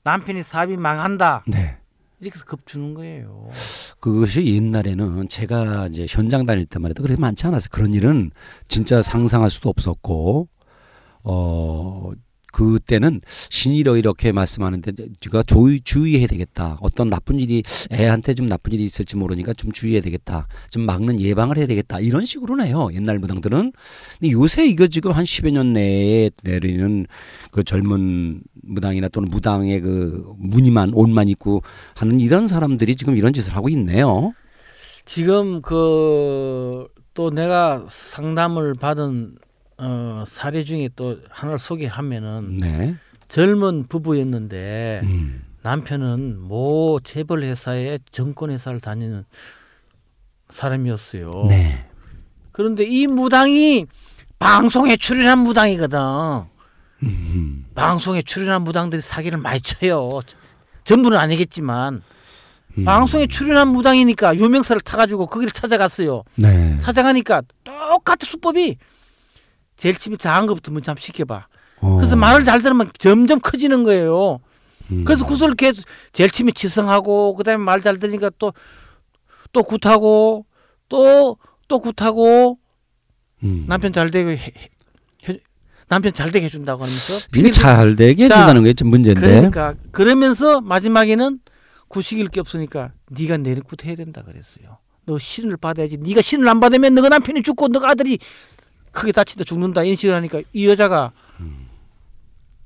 남편이 사업이 망한다 네. 이렇게 해서 겁 주는 거예요. 그것이 옛날에는 제가 이제 현장 다닐 때만 해도 그렇게 많지 않았어요. 그런 일은 진짜 상상할 수도 없었고, 어, 그때는 신이 이렇게 말씀하는데 네가 조, 주의해야 되겠다. 어떤 나쁜 일이 애한테 좀 나쁜 일이 있을지 모르니까 좀 주의해야 되겠다. 좀 막는 예방을 해야 되겠다. 이런 식으로 내요. 옛날 무당들은. 근데 요새 이거 지금 한 10여 년 내에 내리는 그 젊은 무당이나 또는 무당의 그 무늬만 옷만 입고 하는 이런 사람들이 지금 이런 짓을 하고 있네요. 지금 그 또 내가 상담을 받은 어, 사례 중에 또 하나를 소개하면은 네. 젊은 부부였는데 음. 남편은 모 재벌 회사에 정권 회사를 다니는 사람이었어요. 네. 그런데 이 무당이 방송에 출연한 무당이거든. 음. 방송에 출연한 무당들이 사기를 많이 쳐요. 전부는 아니겠지만 음. 방송에 출연한 무당이니까 유명세를 타가지고 거기를 찾아갔어요. 네. 찾아가니까 똑같은 수법이 제일 처음에 작은 것부터 먼저 한번 시켜봐. 어. 그래서 말을 잘 들으면 점점 커지는 거예요. 음. 그래서 구슬을 계속 제일 처음에 치성하고 그다음에 말 잘 들으니까 또 또 굿하고 또 또 굿하고 음. 남편 잘 되게 해, 해- 남편 잘 되게 해준다고 하면서 이게 잘 되게 자, 해준다는 게 좀 문제인데. 그러니까 그러면서 마지막에는 구식일 게 없으니까 네가 내리굿 해야 된다 그랬어요. 너 신을 받아야지. 네가 신을 안 받으면 너가 남편이 죽고 너가 아들이 크게 다친다 죽는다 식으로 하니까 이 여자가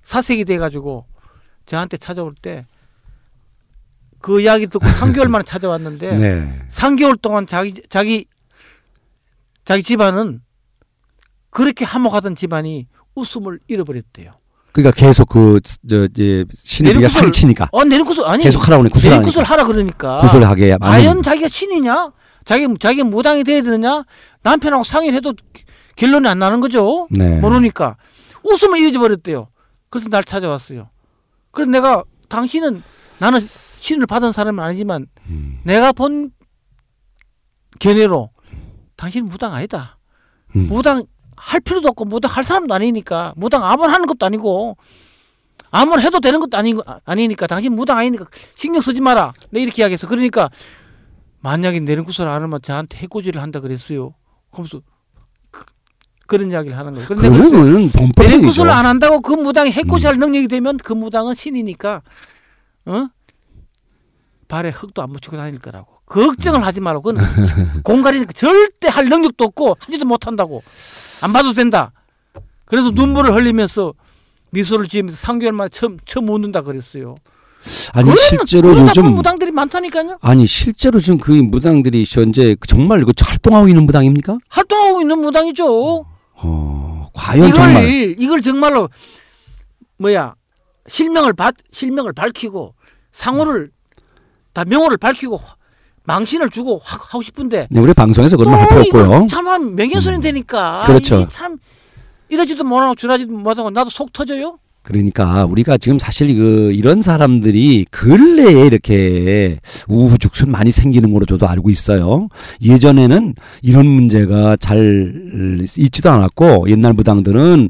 사색이 돼가지고 저한테 찾아올 때 그 이야기 듣고 3개월 만에 찾아왔는데 네. 3개월 동안 자기 자기 자기 집안은 그렇게 화목하던 집안이 웃음을 잃어버렸대요. 그러니까 계속 그저 이제 신이 우리가 내리굿을- 사기치니까 어 내리굿을 아니 계속 하라고 그러니 구슬하니까. 내리굿을 하라 그러니까 구슬하게 과연 자기가 신이냐? 자기 자기 무당이 돼야 되느냐? 남편하고 상의를 해도 결론이 안 나는 거죠. 네. 모르니까 웃음을 잊어버렸대요. 그래서 날 찾아왔어요. 그래서 내가 당신은 나는 신을 받은 사람은 아니지만 음. 내가 본 견해로 당신은 무당 아니다. 음. 무당 할 필요도 없고 무당 할 사람도 아니니까 무당 아무나 하는 것도 아니고 아무나 해도 되는 것도 아니, 아니니까 당신 무당 아니니까 신경 쓰지 마라. 내 이렇게 이야기해서 그러니까 만약에 내린구슬 안 하면 저한테 해코지를 한다 그랬어요. 그러면서 그, 런 이야기를 하는 거예요. 그런데. 그러면 범법이죠. 내린구슬을 안 한다고 그 무당이 해코지할 음. 능력이 되면 그 무당은 신이니까 어? 발에 흙도 안 묻히고 다닐 거라고. 걱정을 하지 말고 그건 공갈이니까 절대 할 능력도 없고 하지도 못한다고 안 봐도 된다. 그래서 눈물을 흘리면서 미소를 지으면서 3개월 만에 처음 처음 웃는다 그랬어요. 아니 그런- 실제로 그런 요즘 무당들이 많다니까요. 아니 실제로 지금 그 무당들이 현재 정말 그 활동하고 있는 무당입니까? 활동하고 있는 무당이죠. 어, 과연 이걸 정말 이걸 정말로 뭐야 실명을 받 실명을 밝히고 상호를 다 명호를 밝히고 망신을 주고 하- 하고 싶은데 네, 우리 방송에서 그런 말할또 필요 참한 명예훼손이 음. 되니까 그렇죠. 참 이러지도 못하고 저러지도 못하고 나도 속 터져요. 그러니까 우리가 지금 사실 그 이런 사람들이 근래에 이렇게 우후죽순 많이 생기는 걸로 저도 알고 있어요. 예전에는 이런 문제가 잘 있지도 않았고 옛날 무당들은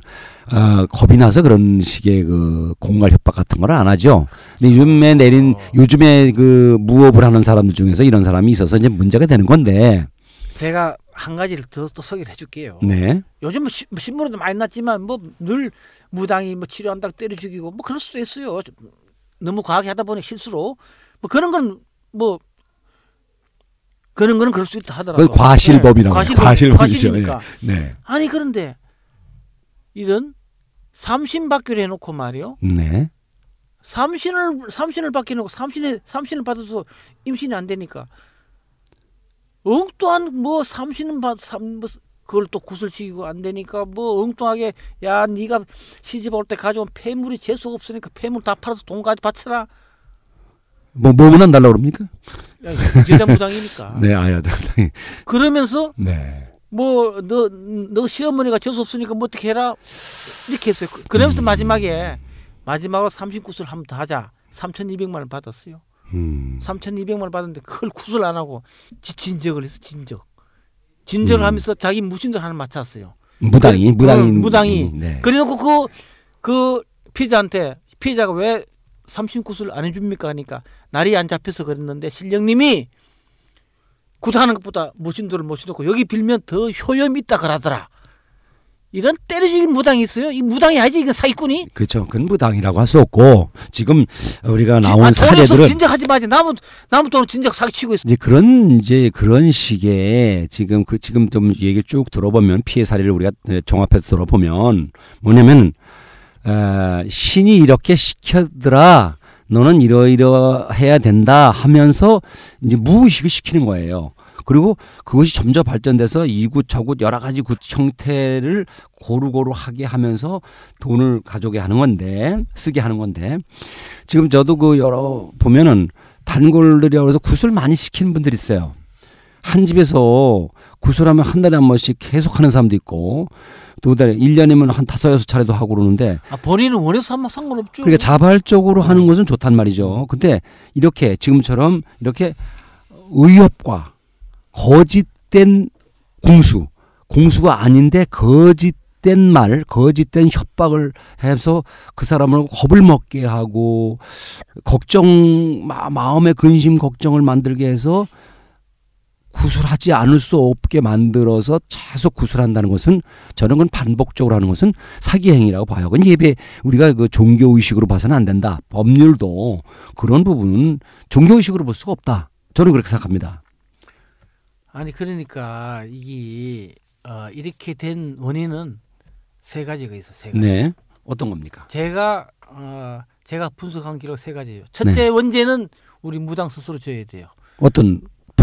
어, 겁이 나서 그런 식의 그 공갈 협박 같은 걸 안 하죠. 근데 요즘에 내린 요즘에 그 무업을 하는 사람들 중에서 이런 사람이 있어서 이제 문제가 되는 건데. 제가 한 가지를 더 또 소개를 해줄게요. 네. 요즘 뭐 시- 뭐 신문에도 많이 났지만 뭐 늘 무당이 뭐 치료한다고 때려 죽이고 뭐 그럴 수도 있어요. 너무 과하게 하다 보니 실수로 뭐 그런 건 뭐 그런 거는 그럴 수 있다 하더라고요. 그 과실법이라고 네. 과실법, 과실법이죠. 과실이니까. 네. 아니 그런데 이런 삼신박교를 해놓고 말이요. 네. 삼신을 삼신을 받기놓고 삼신에 삼신을 받아서 임신이 안 되니까 엉뚱한 뭐 삼신은 받삼 뭐 그걸 또 구슬치기고 안 되니까 뭐 엉뚱하게 야 네가 시집 올 때 가져온 폐물이 재수가 없으니까 폐물 다 팔아서 돈까지 바쳐라 뭐 뭐만 달라고 그럽니까? 제자 무당이니까. 네, 아야, 그러면서 네. 뭐 너 너 시어머니가 재수 없으니까 뭐 어떻게 해라 이렇게 했어요. 그- 그러면서 음. 마지막에 마지막으로 30구슬 한번 더 하자. 3,200만 원 받았어요. 음. 3,200만 원 받았는데 그걸 구슬 안 하고 지- 진적을 해서 진적. 진적을 음. 하면서 자기 무신들 하나 맞췄어요. 무당이, 그- 무당이, 어, 무당이. 네. 그래놓고 그, 그 피자한테 피자가 왜 39술 안 해줍니까 하니까 날이 안 잡혀서 그랬는데 신령님이 구타하는 것보다 무신도를 모셔놓고 여기 빌면 더 효염이 있다 그러더라. 이런 때려주긴 무당이 있어요. 이 무당이 아니지 이건 사기꾼이. 그렇죠. 근무당이라고 할 수 없고 지금 우리가 지- 나온 아, 돈에서 사례들은 진작하지 마지. 남은 남은 돈은 진작 사기치고 있어. 이제 그런 이제 그런 식의 지금 그 지금 좀 얘기를 쭉 들어보면 피해 사례를 우리가 네, 종합해서 들어보면 뭐냐면 어, 신이 이렇게 시켰더라. 너는 이러이러 해야 된다 하면서 이제 무의식을 시키는 거예요. 그리고 그것이 점점 발전돼서 이구저구 여러 가지 구 형태를 고루고루 하게 하면서 돈을 가져오게 하는 건데 쓰게 하는 건데 지금 저도 그 여러 보면은 단골들이라고 해서 구슬 많이 시키는 분들이 있어요. 한 집에서 구슬하면 한 달에 한 번씩 계속 하는 사람도 있고 두 달에 일년이면한 다섯 여섯 차례도 하고 그러는데 아, 본인은 원해서 하면 상관없죠. 그러니까 자발적으로 하는 것은 좋단 말이죠. 근데 이렇게 지금처럼 이렇게 의협과 거짓된 공수, 공수가 아닌데 거짓된 말, 거짓된 협박을 해서 그 사람을 겁을 먹게 하고 걱정 마, 마음의 근심 걱정을 만들게 해서 구술하지 않을 수 없게 만들어서 계속 구술한다는 것은 저는 그건 반복적으로 하는 것은 사기 행위라고 봐요. 그건 예배 우리가 그 종교 의식으로 봐서는 안 된다. 법률도 그런 부분은 종교 의식으로 볼 수가 없다. 저는 그렇게 생각합니다. 아니 그러니까 이게 어, 이렇게 된 원인은 세 가지가 있어. 세 가지. 네. 어떤 겁니까? 제가 어, 제가 분석한 기록 세 가지예요. 첫째 원죄는 우리 무당 스스로 져야 돼요. 어떤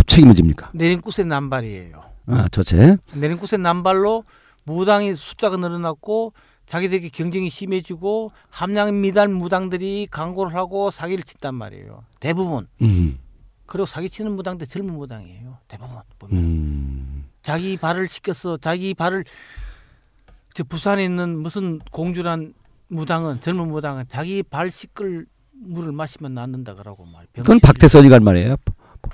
책임을 집니까? 내린굿의 남발이에요. 아, 저체. 내린굿의 남발로 무당이 숫자가 늘어났고 자기들에게 경쟁이 심해지고 함량 미달 무당들이 광고를 하고 사기를 친단 말이에요. 대부분. 음. 그리고 사기치는 무당들 젊은 무당이에요. 대부분 보면 음. 자기 발을 시켜서 자기 발을 저 부산에 있는 무슨 공주란 무당은 젊은 무당은 자기 발 씻을 물을 마시면 낫는다 그러고 말. 그건 박태선이가 할 말이에요.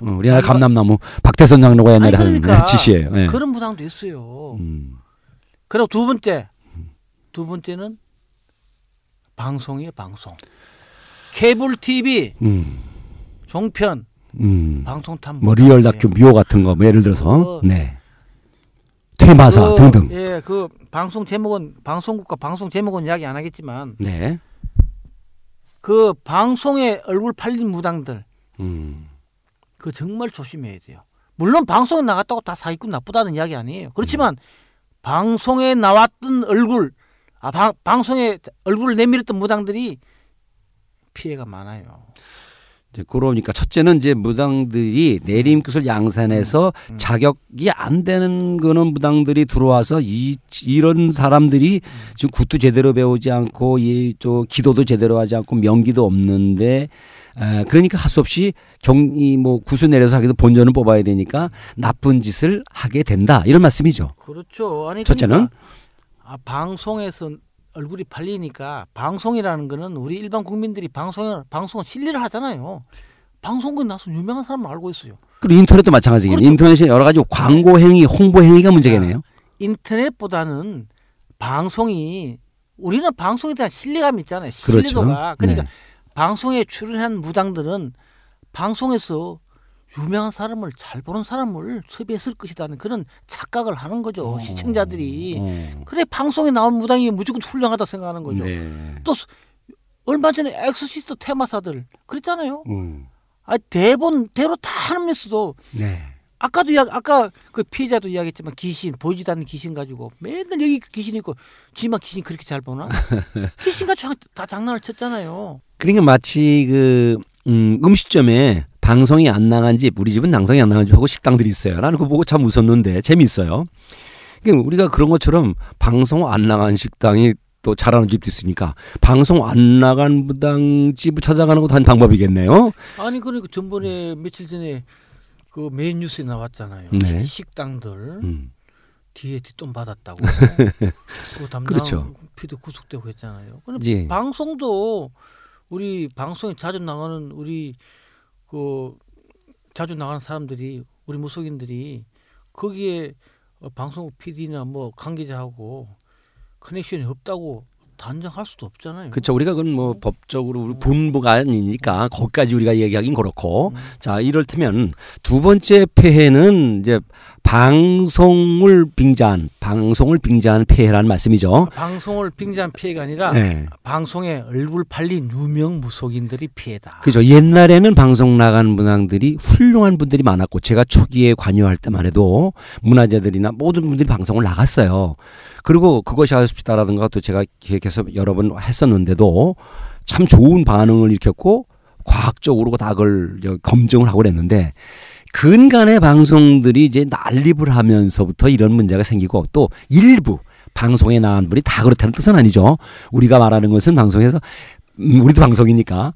어, 우리나라 아니, 감남나무 박태선 장로가 옛날에 하는 그러니까 지시예요. 예. 그런 무당도 있어요. 음. 그리고 두 번째 두 번째는 방송이에요 방송. 케이블 TV 음. 종편 음. 방송 탐. 뭐 리얼 다큐 묘 같은 거 뭐 예를 들어서 어. 네. 퇴마사 그, 등등. 예, 그 방송 제목은 방송국과 방송 제목은 이야기 안 하겠지만 네. 그 방송에 얼굴 팔린 무당들 음. 그 정말 조심해야 돼요. 물론 방송에 나갔다고 다 사기꾼 나쁘다는 이야기 아니에요. 그렇지만 방송에 나왔던 얼굴, 아 방, 방송에 얼굴을 내밀었던 무당들이 피해가 많아요. 이제 그러니까 첫째는 이제 무당들이 내림굿을 양산해서 음. 자격이 안 되는 거는 무당들이 들어와서 이 이런 사람들이 지금 굿도 제대로 배우지 않고 이저 기도도 제대로 하지 않고 명기도 없는데 에, 그러니까 할 수 없이 경이 뭐 구수 내려서 하기도 본전을 뽑아야 되니까 나쁜 짓을 하게 된다 이런 말씀이죠. 그렇죠. 아니 첫째는? 그러니까 아, 방송에서 얼굴이 팔리니까 방송이라는 거는 우리 일반 국민들이 방송을 방송은 실리를 하잖아요. 방송국에 나서 유명한 사람을 알고 있어요. 그리고 인터넷도 마찬가지예요. 그렇죠. 인터넷에 여러 가지 광고 행위, 홍보 행위가 문제겠네요. 인터넷보다는 방송이 우리는 방송에 대한 신뢰감이 있잖아요. 그렇죠. 신뢰도가 그러니까 네. 방송에 출연한 무당들은 방송에서 유명한 사람을 잘 보는 사람을 섭외했을 것이라는 그런 착각을 하는 거죠. 시청자들이. 어. 그래 방송에 나온 무당이 무조건 훌륭하다 생각하는 거죠. 네. 또 스- 얼마 전에 엑소시스트 퇴마사들 그랬잖아요. 음. 아 대본 대로 다 하면서도 네. 아까도 이야 아까 그 피해자도 이야기했지만 귀신 보이지도 않는 귀신 가지고 맨날 여기 귀신 있고 지만 귀신 그렇게 잘 보나? 귀신 가지고 다 장난을 쳤잖아요. 그러니까 마치 그 음, 음식점에 방송이 안 나간 집 우리 집은 방송이 안 나간 집 하고 식당들이 있어요. 나는 그거 보고 참 웃었는데 재미있어요. 그러니까 우리가 그런 것처럼 방송 안 나간 식당이 또 잘하는 집도 있으니까 방송 안 나간 무당 집을 찾아가는 것도 한 방법이겠네요. 아니 그러니까 전번에 며칠 전에 그 메인 뉴스에 나왔잖아요. 네. 식당들 음. 뒤에 뒷돈 받았다고. 그 담당 그렇죠. 피도 구속되고 했잖아요. 그럼 예. 방송도 우리 방송에 자주 나가는 우리 그 자주 나가는 사람들이 우리 무속인들이 거기에 어, 방송국 PD나 뭐 관계자하고 커넥션이 없다고 단정할 수도 없잖아요. 그렇죠. 우리가 그건 뭐 법적으로 우리 본부가 아니니까 거기까지 우리가 얘기하긴 그렇고 음. 자 이럴 테면 두 번째 폐해는 이제 방송을 빙자한 방송을 빙자한 폐해라는 말씀이죠. 방송을 빙자한 피해가 아니라 네. 방송에 얼굴 팔린 유명 무속인들이 피해다. 그죠. 옛날에는 방송 나간 문항들이 훌륭한 분들이 많았고 제가 초기에 관여할 때만 해도 문화재들이나 모든 분들이 방송을 나갔어요. 그리고 그것이 하십시다라든가 또 제가 기획해서 여러 번 했었는데도 참 좋은 반응을 일으켰고 과학적으로 다 그걸 저 검증을 하고 그랬는데 근간의 방송들이 이제 난립을 하면서부터 이런 문제가 생기고 또 일부 방송에 나간 분이 다 그렇다는 뜻은 아니죠. 우리가 말하는 것은 방송에서 음, 우리도 방송이니까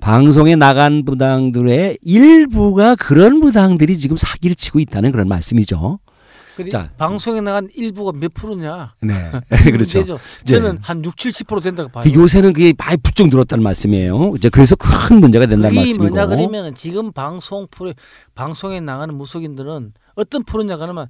방송에 나간 무당들의 일부가 그런 무당들이 지금 사기를 치고 있다는 그런 말씀이죠. 자. 방송에 나간 일부가 몇 프로냐? 네. 그렇죠. 문제죠. 저는 한 6, 70% 된다고 봐요. 그 요새는 그게 많이 부쩍 늘었다는 말씀이에요. 이제 그래서 큰 문제가 된다는 말씀이고. 뭐냐 그러면 지금 방송 프로 방송에 나가는 무속인들은 어떤 프로냐 그러면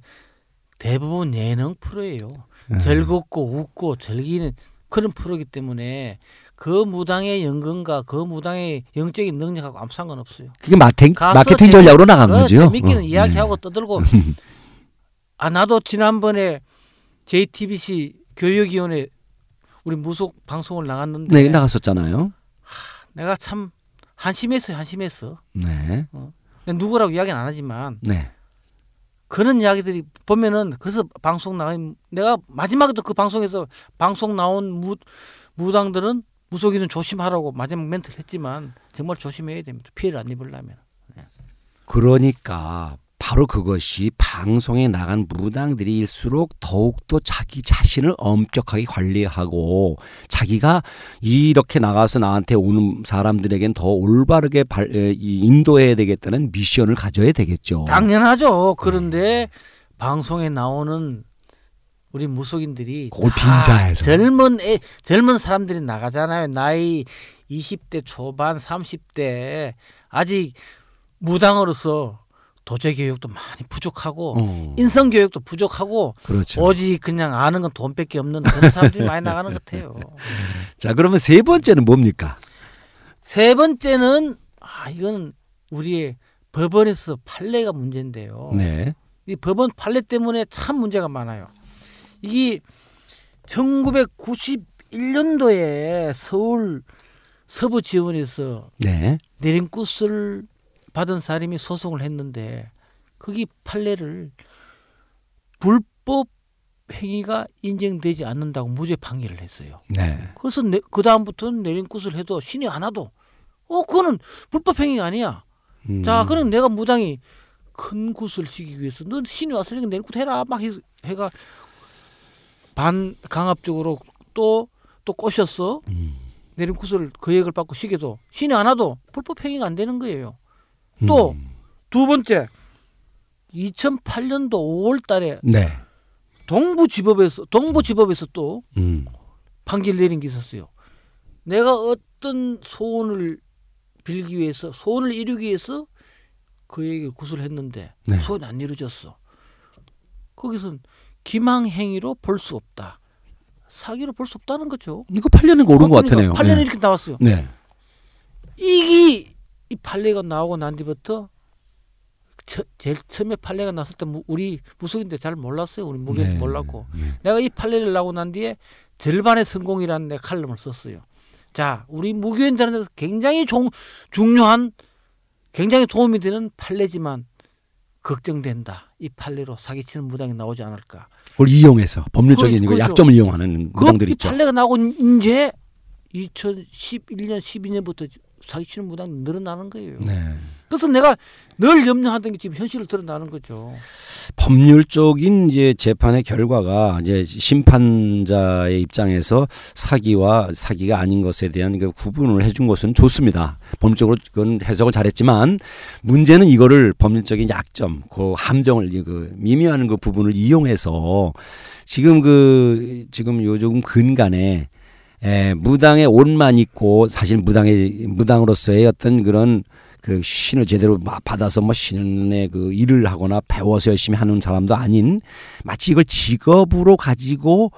대부분 예능 프로예요. 네. 즐겁고 웃고 즐기는 그런 프로기 때문에 그 무당의 연금과 그 무당의 영적인 능력하고 아무 상관없어요. 그게 가서 마케팅 전략으로 나간 그 거죠. 재밌게는 어, 이야기하고 네. 떠들고 아 나도 지난번에 JTBC 교육위원회 우리 무속 방송을 나갔는데 네, 나갔었잖아요. 내가 참 한심했어요 한심했어. 네. 근데 누구라고 이야기는 안 하지만 네. 그런 이야기들이 보면은 그래서 방송 나간 내가 마지막에도 그 방송에서 방송 나온 무 무당들은 무속인은 조심하라고 마지막 멘트를 했지만 정말 조심해야 됩니다. 피해를 안 입으려면. 그러니까 바로 그것이 방송에 나간 무당들일수록 더욱더 자기 자신을 엄격하게 관리하고 자기가 이렇게 나가서 나한테 오는 사람들에겐 더 올바르게 인도해야 되겠다는 미션을 가져야 되겠죠. 당연하죠. 그런데 방송에 나오는 우리 무속인들이 빙자해서. 젊은 애, 젊은 사람들이 나가잖아요. 나이 20대 초반, 30대 아직 무당으로서 도제 교육도 많이 부족하고 어, 인성 교육도 부족하고 그렇죠. 오직 그냥 아는 건 돈밖에 없는 그런 사람들이 많이 나가는 것 같아요. 자, 그러면 세 번째는 뭡니까? 세 번째는 아 이건 우리의 법원에서 판례가 문제인데요. 네. 이 법원 판례 때문에 참 문제가 많아요. 이게 1991년도에 서울 서부 지원에서 네. 내림굿을 받은 사람이 소송을 했는데 거기 판례를 불법 행위가 인정되지 않는다고 무죄 판결을 했어요. 네. 그래서 그 다음부터는 내림굿을 해도 신이 안 와도 어 그거는 불법 행위가 아니야. 음. 자, 그럼 내가 무당이 큰 굿을 시키기 위해서 너 신이 왔으니까 내굿 해라 막 해, 해가 반 강압적으로 또 또 꼬셨어 음. 내린 굿을 거액을 받고 시켜도 신이 안 와도 불법 행위가 안 되는 거예요. 또 음. 두 번째 2008년도 5월 달에 네. 동부지법에서 동부지법에서 또 음. 판결 내린 게 있었어요. 내가 어떤 소원을 빌기 위해서 소원을 이루기 위해서 그에게 구슬을 했는데 네. 소원이 안 이루어졌어. 거기선 기망 행위로 볼 수 없다. 사기로 볼 수 없다는 거죠. 이거 8년은 옳은 것 같으네요. 판례는 네. 이렇게 나왔어요. 네. 이게 이 판례가 나오고 난 뒤부터 처, 제일 처음에 판례가 났을 때 무- 우리 무속인데 잘 몰랐어요. 우리 무교 네. 몰랐고 네. 내가 이 판례를 나오고 난 뒤에 절반의 성공이라는 내 칼럼을 썼어요. 자, 우리 무교인들한테 굉장히 종, 중요한 굉장히 도움이 되는 판례지만 걱정된다. 이 판례로 사기치는 무당이 나오지 않을까. 그걸 이용해서 법률적인 그- 이거. 약점을 이용하는 그 무당들 이 있죠. 판례가 나오고 이제 2011년 12년부터 사기치는 무당 늘어나는 거예요. 네. 그래서 내가 늘 염려하던 게 지금 현실을 드러나는 거죠. 법률적인 이제 재판의 결과가 이제 심판자의 입장에서 사기와 사기가 아닌 것에 대한 그 구분을 해준 것은 좋습니다. 법률적으로 그건 해석을 잘했지만 문제는 이거를 법률적인 약점, 그 함정을 그 미묘한 그 부분을 이용해서 지금 그 지금 요즘 근간에 에, 무당의 옷만 입고 사실 무당의 무당으로서의 어떤 그런 그 신을 제대로 막 받아서 뭐 신의 그 일을 하거나 배워서 열심히 하는 사람도 아닌 마치 이걸 직업으로 가지고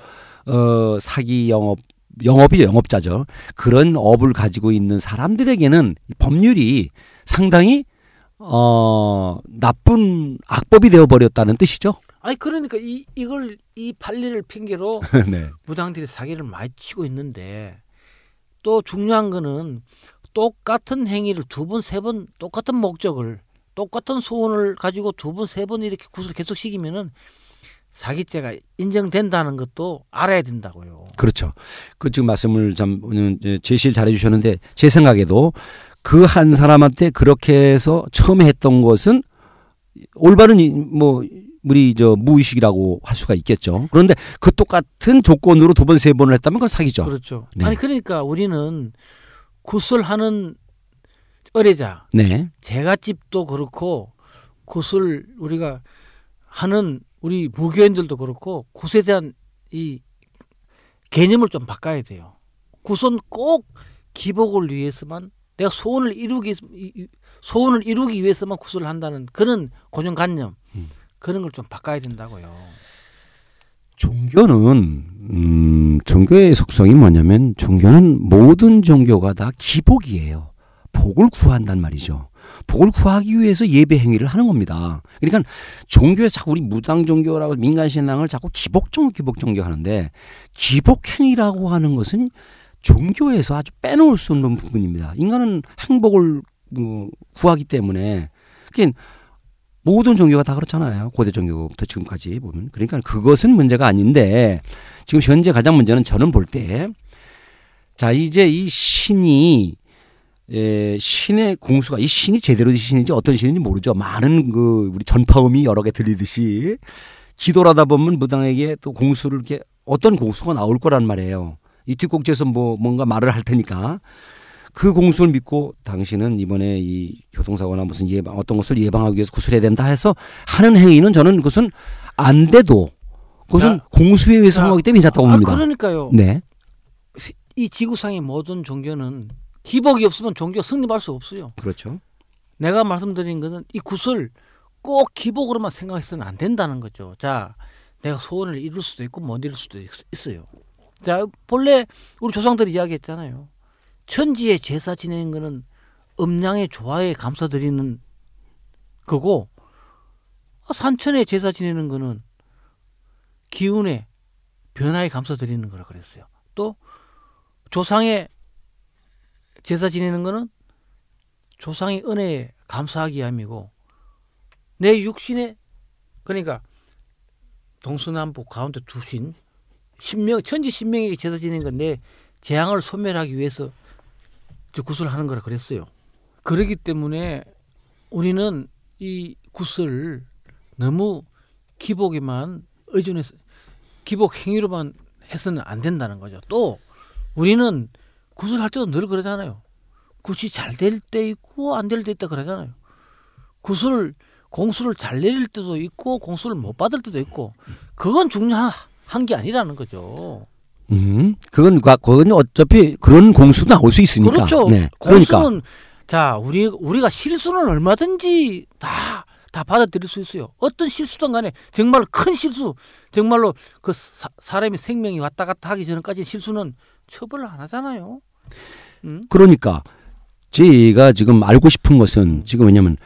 어 사기 영업 영업이 영업자죠. 그런 업을 가지고 있는 사람들에게는 법률이 상당히 어 나쁜 악법이 되어 버렸다는 뜻이죠. 아니 그러니까 이 이걸 이 판례를 핑계로 네. 무당들이 사기를 많이 치고 있는데 또 중요한 거는 똑같은 행위를 두 번, 세번 똑같은 목적을 똑같은 소원을 가지고 두 번, 세 번 이렇게 구슬을 계속 시키면은 사기죄가 인정된다는 것도 알아야 된다고요. 그렇죠. 그 지금 말씀을 참 제시를 잘해 주셨는데 제 생각에도 그 한 사람한테 그렇게 해서 처음에 했던 것은 올바른 이- 뭐 우리 저 무의식이라고 할 수가 있겠죠. 그런데 그 똑같은 조건으로 두 번 세 번을 했다면 그건 사기죠. 그렇죠. 네. 아니 그러니까 우리는 구슬하는 의뢰자, 네. 제갓집도 그렇고 구슬 우리가 하는 우리 무교인들도 그렇고 굿에 대한 이 개념을 좀 바꿔야 돼요. 굿은 꼭 기복을 위해서만 내가 소원을 이루기 소원을 이루기 위해서만 굿을 한다는 그런 고정관념 음. 그런 걸 좀 바꿔야 된다고요. 종교는 음 종교의 속성이 뭐냐면 종교는 모든 종교가 다 기복이에요. 복을 구한단 말이죠. 복을 구하기 위해서 예배 행위를 하는 겁니다. 그러니까 종교에 자꾸 우리 무당 종교라고 민간 신앙을 자꾸 기복 종교 기복 종교 하는데 기복 행위라고 하는 것은 종교에서 아주 빼놓을 수 없는 부분입니다. 인간은 행복을 어, 구하기 때문에 그러니까 모든 종교가 다 그렇잖아요. 고대 종교부터 지금까지 보면. 그러니까 그것은 문제가 아닌데 지금 현재 가장 문제는 저는 볼 때 자, 이제 이 신이 에, 신의 공수가 이 신이 제대로 된 신인지 어떤 신인지 모르죠. 많은 그 우리 전파음이 여러 개 들리듯이 기도를 하다 보면 무당에게 또 공수를 이렇게 어떤 공수가 나올 거란 말이에요. 이 뒷곡지에서 뭐 뭔가 말을 할 테니까 그 공수를 믿고 당신은 이번에 이 교통사고나 무슨 예방 어떤 것을 예방하기 위해서 구술해야 된다 해서 하는 행위는 저는 그것은 안 돼도 그것은 자, 공수에 의해서 한 자, 거기 때문에 괜찮다고 아, 봅니다. 그러니까요. 네. 이 지구상의 모든 종교는 기복이 없으면 종교가 성립할 수 없어요. 그렇죠. 내가 말씀드린 것은 이 굿을 꼭 기복으로만 생각해서는 안 된다는 거죠. 자, 내가 소원을 이룰 수도 있고 못 이룰 수도 있- 있어요. 자, 본래 우리 조상들이 이야기했잖아요. 천지에 제사 지내는 거는 음양의 조화에 감사드리는 거고 아, 산천에 제사 지내는 거는 기운의 변화에 감사드리는 거라 그랬어요. 또 조상의 제사 지내는 거는 조상의 은혜에 감사하기 위함이고 내 육신에 그러니까 동서남북 가운데 두신 신명 천지 신명에게 제사 지내는 건내 재앙을 소멸하기 위해서 저 구슬을 하는 거라 그랬어요. 그러기 때문에 우리는 이 구슬을 너무 기복에만 의존해서 기복 행위로만 해서는 안 된다는 거죠. 또 우리는 구슬할 때도 늘 그러잖아요. 굿이 잘 될 때 있고 안 될 때 있다 그러잖아요. 굿을 공수를 잘 내릴 때도 있고 공수를 못 받을 때도 있고 그건 중요 한 게 아니라는 거죠. 음. 그건 과- 그건 어차피 그런 공수도 나올 수 있으니까. 그렇죠. 네. 그러니까 공수는 자 우리 우리가 실수는 얼마든지 다 다 받아들일 수 있어요. 어떤 실수든 간에 정말로 큰 실수, 정말로 그 사, 사람의 생명이 왔다 갔다 하기 전까지 실수는 처벌을 안 하잖아요. 음? 그러니까 제가 지금 알고 싶은 것은 지금 왜냐면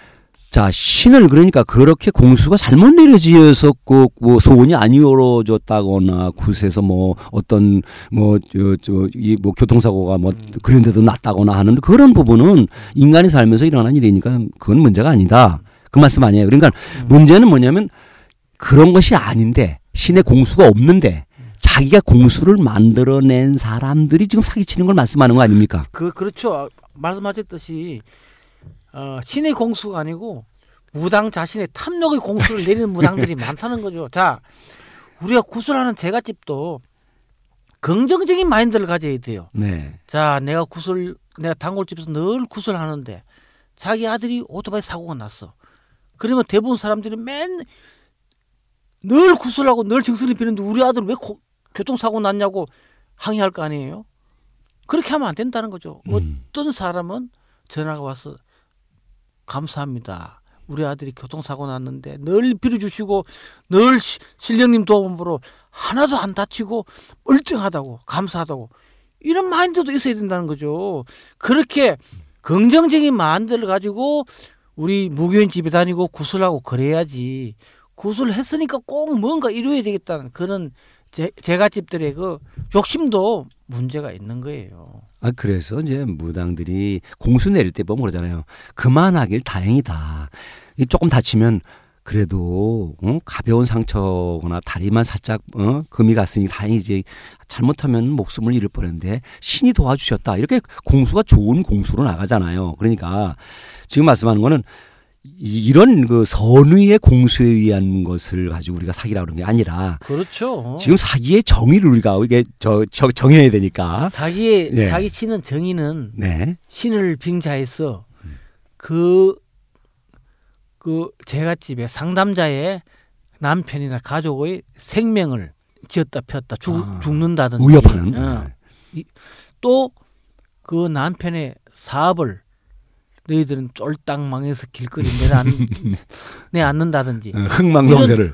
자 신을 그러니까 그렇게 공수가 잘못 내려지어서 그뭐 소원이 안 이루어졌다거나 굿에서 뭐 어떤 뭐저저이뭐 교통사고가 뭐 그런 데도 났다거나 하는 그런 부분은 인간이 살면서 일어나는 일이니까 그건 문제가 아니다 그 말씀 아니에요 그러니까 문제는 뭐냐면 그런 것이 아닌데 신의 공수가 없는데 자기가 공수를 만들어낸 사람들이 지금 사기치는 걸 말씀하는 거 아닙니까? 그 그렇죠. 아, 말씀하셨듯이 어, 신의 공수가 아니고 무당 자신의 탐욕의 공수를 내리는 무당들이 많다는 거죠. 자, 우리가 구슬하는 제갓집도 긍정적인 마인드를 가져야 돼요. 네. 자, 내가 구슬, 내가 단골집에서 늘 구슬하는데 자기 아들이 오토바이 사고가 났어. 그러면 대부분 사람들이 맨 늘 구슬하고 늘 정신을 비는데 우리 아들 왜 고- 교통사고 났냐고 항의할 거 아니에요? 그렇게 하면 안 된다는 거죠. 음. 어떤 사람은 전화가 와서 감사합니다. 우리 아들이 교통사고 났는데 늘 빌어주시고 늘 시- 신령님 도움으로 하나도 안 다치고 멀쩡하다고 감사하다고 이런 마인드도 있어야 된다는 거죠. 그렇게 긍정적인 마인드를 가지고 우리 무교인 집에 다니고 구슬하고 그래야지 구슬 했으니까 꼭 뭔가 이루어야 되겠다는 그런 제, 제갓집들의 그 욕심도 문제가 있는 거예요. 아 그래서 이제 무당들이 공수 내릴 때 보면 그러잖아요. 그만하길 다행이다. 이 조금 다치면 그래도 어? 가벼운 상처거나 다리만 살짝 어? 금이 갔으니 다행이지. 잘못하면 목숨을 잃을 뻔했는데 신이 도와주셨다. 이렇게 공수가 좋은 공수로 나가잖아요. 그러니까 지금 말씀하는 거는 이- 이런 그 선의의 공수에 의한 것을 가지고 우리가 사기라 그러는 게 아니라 그렇죠. 지금 사기의 정의를 우리가 이게 저, 저 정해야 되니까. 사기의 네. 사기 치는 정의는 네. 신을 빙자해서 그, 그 제갓집에 상담자의 남편이나 가족의 생명을 지었다 폈다 죽, 아, 죽는다든지 위협하는. 어. 또그 남편의 사업을 너희들은 쫄딱 망해서 길거리 내안 내앉는다든지 이런,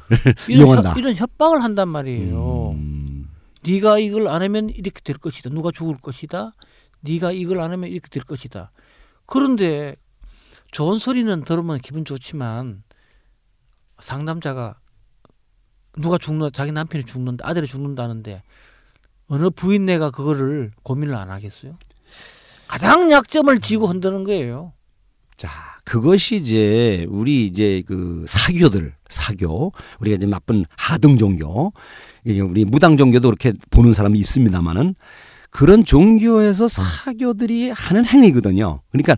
이용한다. 협, 이런 협박을 한단 말이에요. 음, 네가 이걸 안 하면 이렇게 될 것이다. 누가 죽을 것이다. 네가 이걸 안 하면 이렇게 될 것이다. 그런데 좋은 소리는 들으면 기분 좋지만 상담자가 누가 죽는 자기 남편이 죽는다 아들이 죽는다는데 어느 부인네가 그거를 고민을 안 하겠어요? 가장 약점을 쥐고 흔드는 거예요. 자, 그것이 이제 우리 이제 그 사교들, 사교, 우리가 이제 나쁜 하등 종교, 우리 무당 종교도 그렇게 보는 사람이 있습니다만은 그런 종교에서 사교들이 하는 행위거든요. 그러니까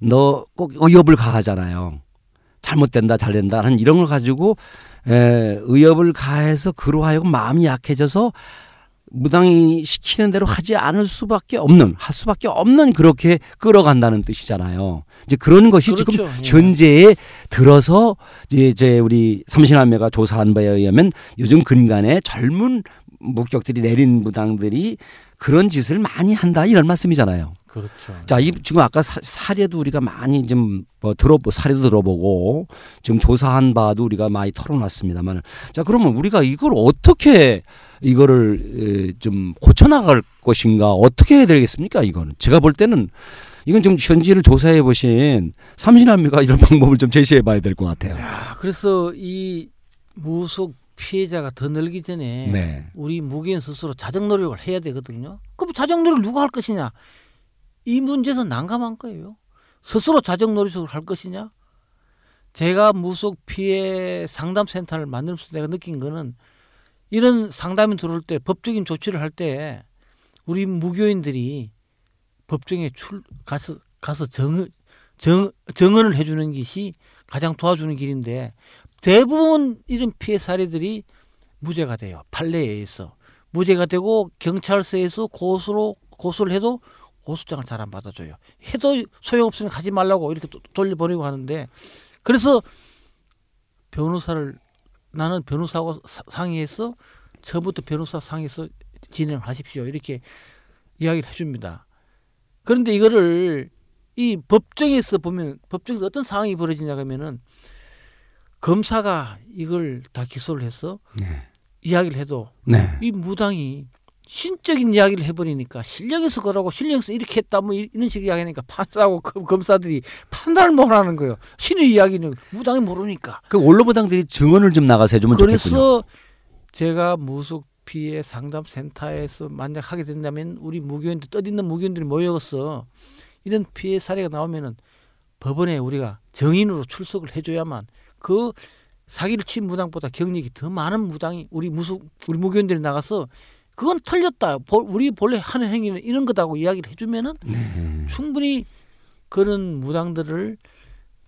너 꼭 의협을 가하잖아요. 잘못된다, 잘된다 하는 이런 걸 가지고 에, 의협을 가해서 그로 하여금 마음이 약해져서 무당이 시키는 대로 하지 않을 수밖에 없는 할 수밖에 없는 그렇게 끌어간다는 뜻이잖아요. 이제 그런 것이 지금 그렇죠. 예. 현재에 들어서 이제, 우리 삼신할매가 조사한 바에 의하면 요즘 근간에 젊은 목격들이 내린 무당들이 그런 짓을 많이 한다 이런 말씀이잖아요. 그렇죠. 자, 이 지금 아까 사, 사례도 우리가 많이 좀 뭐 들어보 사례도 들어보고 지금 조사한 바도 우리가 많이 털어놨습니다만, 자 그러면 우리가 이걸 어떻게 이거를 에, 좀 고쳐 나갈 것인가 어떻게 해야 되겠습니까? 이거는 제가 볼 때는 이건 좀 현지를 조사해 보신 삼신할미가 이런 방법을 좀 제시해 봐야 될 것 같아요. 아, 그래서 이 무속 피해자가 더 늘기 전에 네. 우리 무기인 스스로 자정 노력을 해야 되거든요. 그럼 자정 노력을 누가 할 것이냐? 이 문제에서 난감한 거예요. 스스로 자정 노력을 할 것이냐? 제가 무속 피해 상담 센터를 만들면서 내가 느낀 거는 이런 상담이 들어올 때 법적인 조치를 할 때 우리 무교인들이 법정에 출 가서 가서 정, 정 정언을 해주는 것이 가장 도와주는 길인데 대부분 이런 피해 사례들이 무죄가 돼요. 판례에 의해서 무죄가 되고 경찰서에서 고소로 고소를 해도 고소장을 잘 안 받아줘요. 해도 소용없으면 가지 말라고 이렇게 도- 돌려보내고 하는데 그래서 변호사를 나는 변호사하고 사- 상의해서 처음부터 변호사 상의해서 진행을 하십시오. 이렇게 이야기를 해줍니다. 그런데 이거를 이 법정에서 보면 법정에서 어떤 상황이 벌어지냐 하면은 검사가 이걸 다 기소를 해서 네. 이야기를 해도 네. 이 무당이 신적인 이야기를 해버리니까 실력에서 그러고 실력에서 이렇게 했다 뭐 이- 이런 식으로 이야기하니까 판사하고 검- 검사들이 판단을 못하는 거예요. 신의 이야기는 무당이 모르니까. 그 원로부당들이 증언을 좀 나가서 해주면 좋겠군요. 그래서 제가 무속 피해 상담 센터에서 만약 하게 된다면 우리 무교인들 떠있는 무교인들이 모여서 이런 피해 사례가 나오면은 법원에 우리가 정인으로 출석을 해줘야만 그 사기를 친 무당보다 경력이 더 많은 무당이 우리 무속 우리 무교인들이 나가서 그건 틀렸다. 보- 우리 본래 하는 행위는 이런 거다고 이야기를 해주면은 네. 충분히 그런 무당들을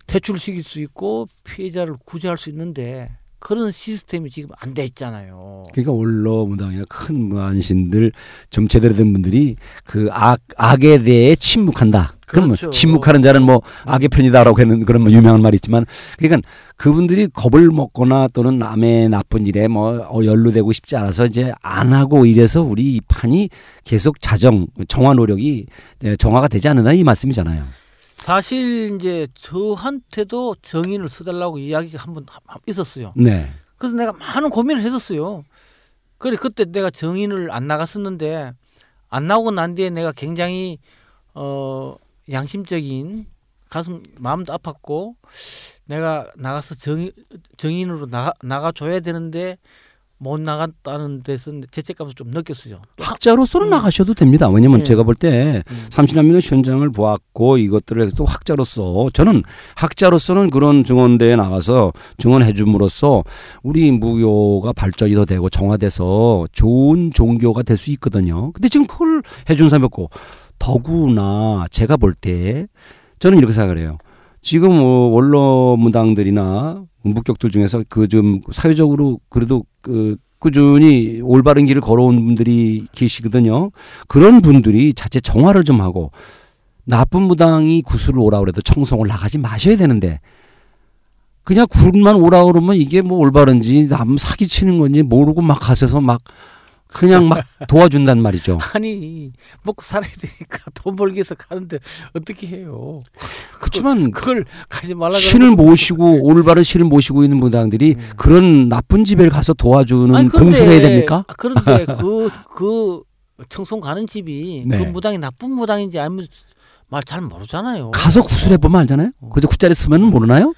퇴출시킬 수 있고 피해자를 구제할 수 있는데 그런 시스템이 지금 안 돼 있잖아요. 그러니까 원로 무당이나 큰 무안신들 좀 제대로 된 분들이 그 악 악에 대해 침묵한다. 그러면 그렇죠. 침묵하는 자는 뭐 악의 편이다라고 했는 그런 뭐 유명한 말이 있지만 그러니까 그분들이 겁을 먹거나 또는 남의 나쁜 일에 뭐 어, 연루되고 싶지 않아서 이제 안 하고 이래서 우리 이 판이 계속 자정 정화 노력이 예, 정화가 되지 않는다 이 말씀이잖아요. 사실 이제 저한테도 정인을 써달라고 이야기가 한번 있었어요. 네. 그래서 내가 많은 고민을 했었어요. 그래 그때 내가 정인을 안 나갔었는데 안 나오고 난 뒤에 내가 굉장히 어 양심적인 가슴 마음도 아팠고 내가 나가서 정 정인으로 나가 나가 줘야 되는데 못 나갔다는 데서 죄책감을 좀 느꼈어요. 학자로서는 음. 나가셔도 됩니다. 왜냐면 네. 제가 볼때 음. 삼신남녀 현장을 보았고 이것들을 또 학자로서 저는 학자로서는 그런 증언대에 나가서 증언해 줌으로써 우리 무교가 발전이 더 되고 정화돼서 좋은 종교가 될 수 있거든요. 근데 지금 그걸 해준 사람이 없고 더구나 제가 볼 때 저는 이렇게 생각을 해요. 지금 뭐 원로 무당들이나 묵격들 중에서 그 좀 사회적으로 그래도 그 꾸준히 올바른 길을 걸어온 분들이 계시거든요. 그런 분들이 자체 정화를 좀 하고 나쁜 무당이 구슬을 오라 그래도 청송을 나가지 마셔야 되는데 그냥 굴만 오라 그러면 이게 뭐 올바른지 남 사기 치는 건지 모르고 막 가셔서 막 그냥 막 도와준단 말이죠. 아니 먹고 살아야 되니까 돈 벌기 위해서 가는데 어떻게 해요? 그렇지만 그걸 가지 말라 신을 모시고 올바른 신을 모시고 있는 무당들이 음. 그런 나쁜 집에 가서 도와주는 아니, 그런데- 봉사해야 됩니까? 아, 그런데 그, 그 청송 가는 집이 네. 그 무당이 나쁜 무당인지 아니면 말잘 모르잖아요. 가서 구슬해 보면 알잖아요. 그래서 굿자리 쓰면 모르나요?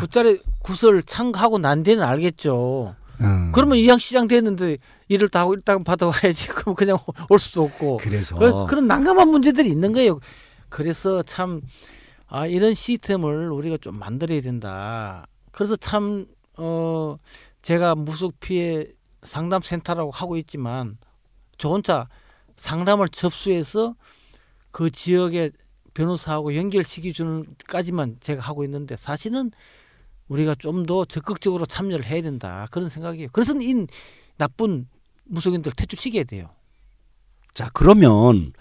굿자리 굿을 창하고 난 뒤에는 알겠죠. 음. 그러면 이양시장 됐는데 일을 다 하고 일당 받아와야지. 그럼 그냥 올 수도 없고. 그래서 그, 그런 난감한 문제들이 있는 거예요. 그래서 참, 아, 이런 시스템을 우리가 좀 만들어야 된다. 그래서 참, 어, 제가 무속 피해 상담센터라고 하고 있지만, 저 혼자 상담을 접수해서 그 지역의 변호사하고 연결시켜주는까지만 제가 하고 있는데, 사실은 우리가 좀 더 적극적으로 참여를 해야 된다. 그런 생각이에요. 그래서 이 나쁜 무속인들 퇴출시켜야 돼요. 자 그러면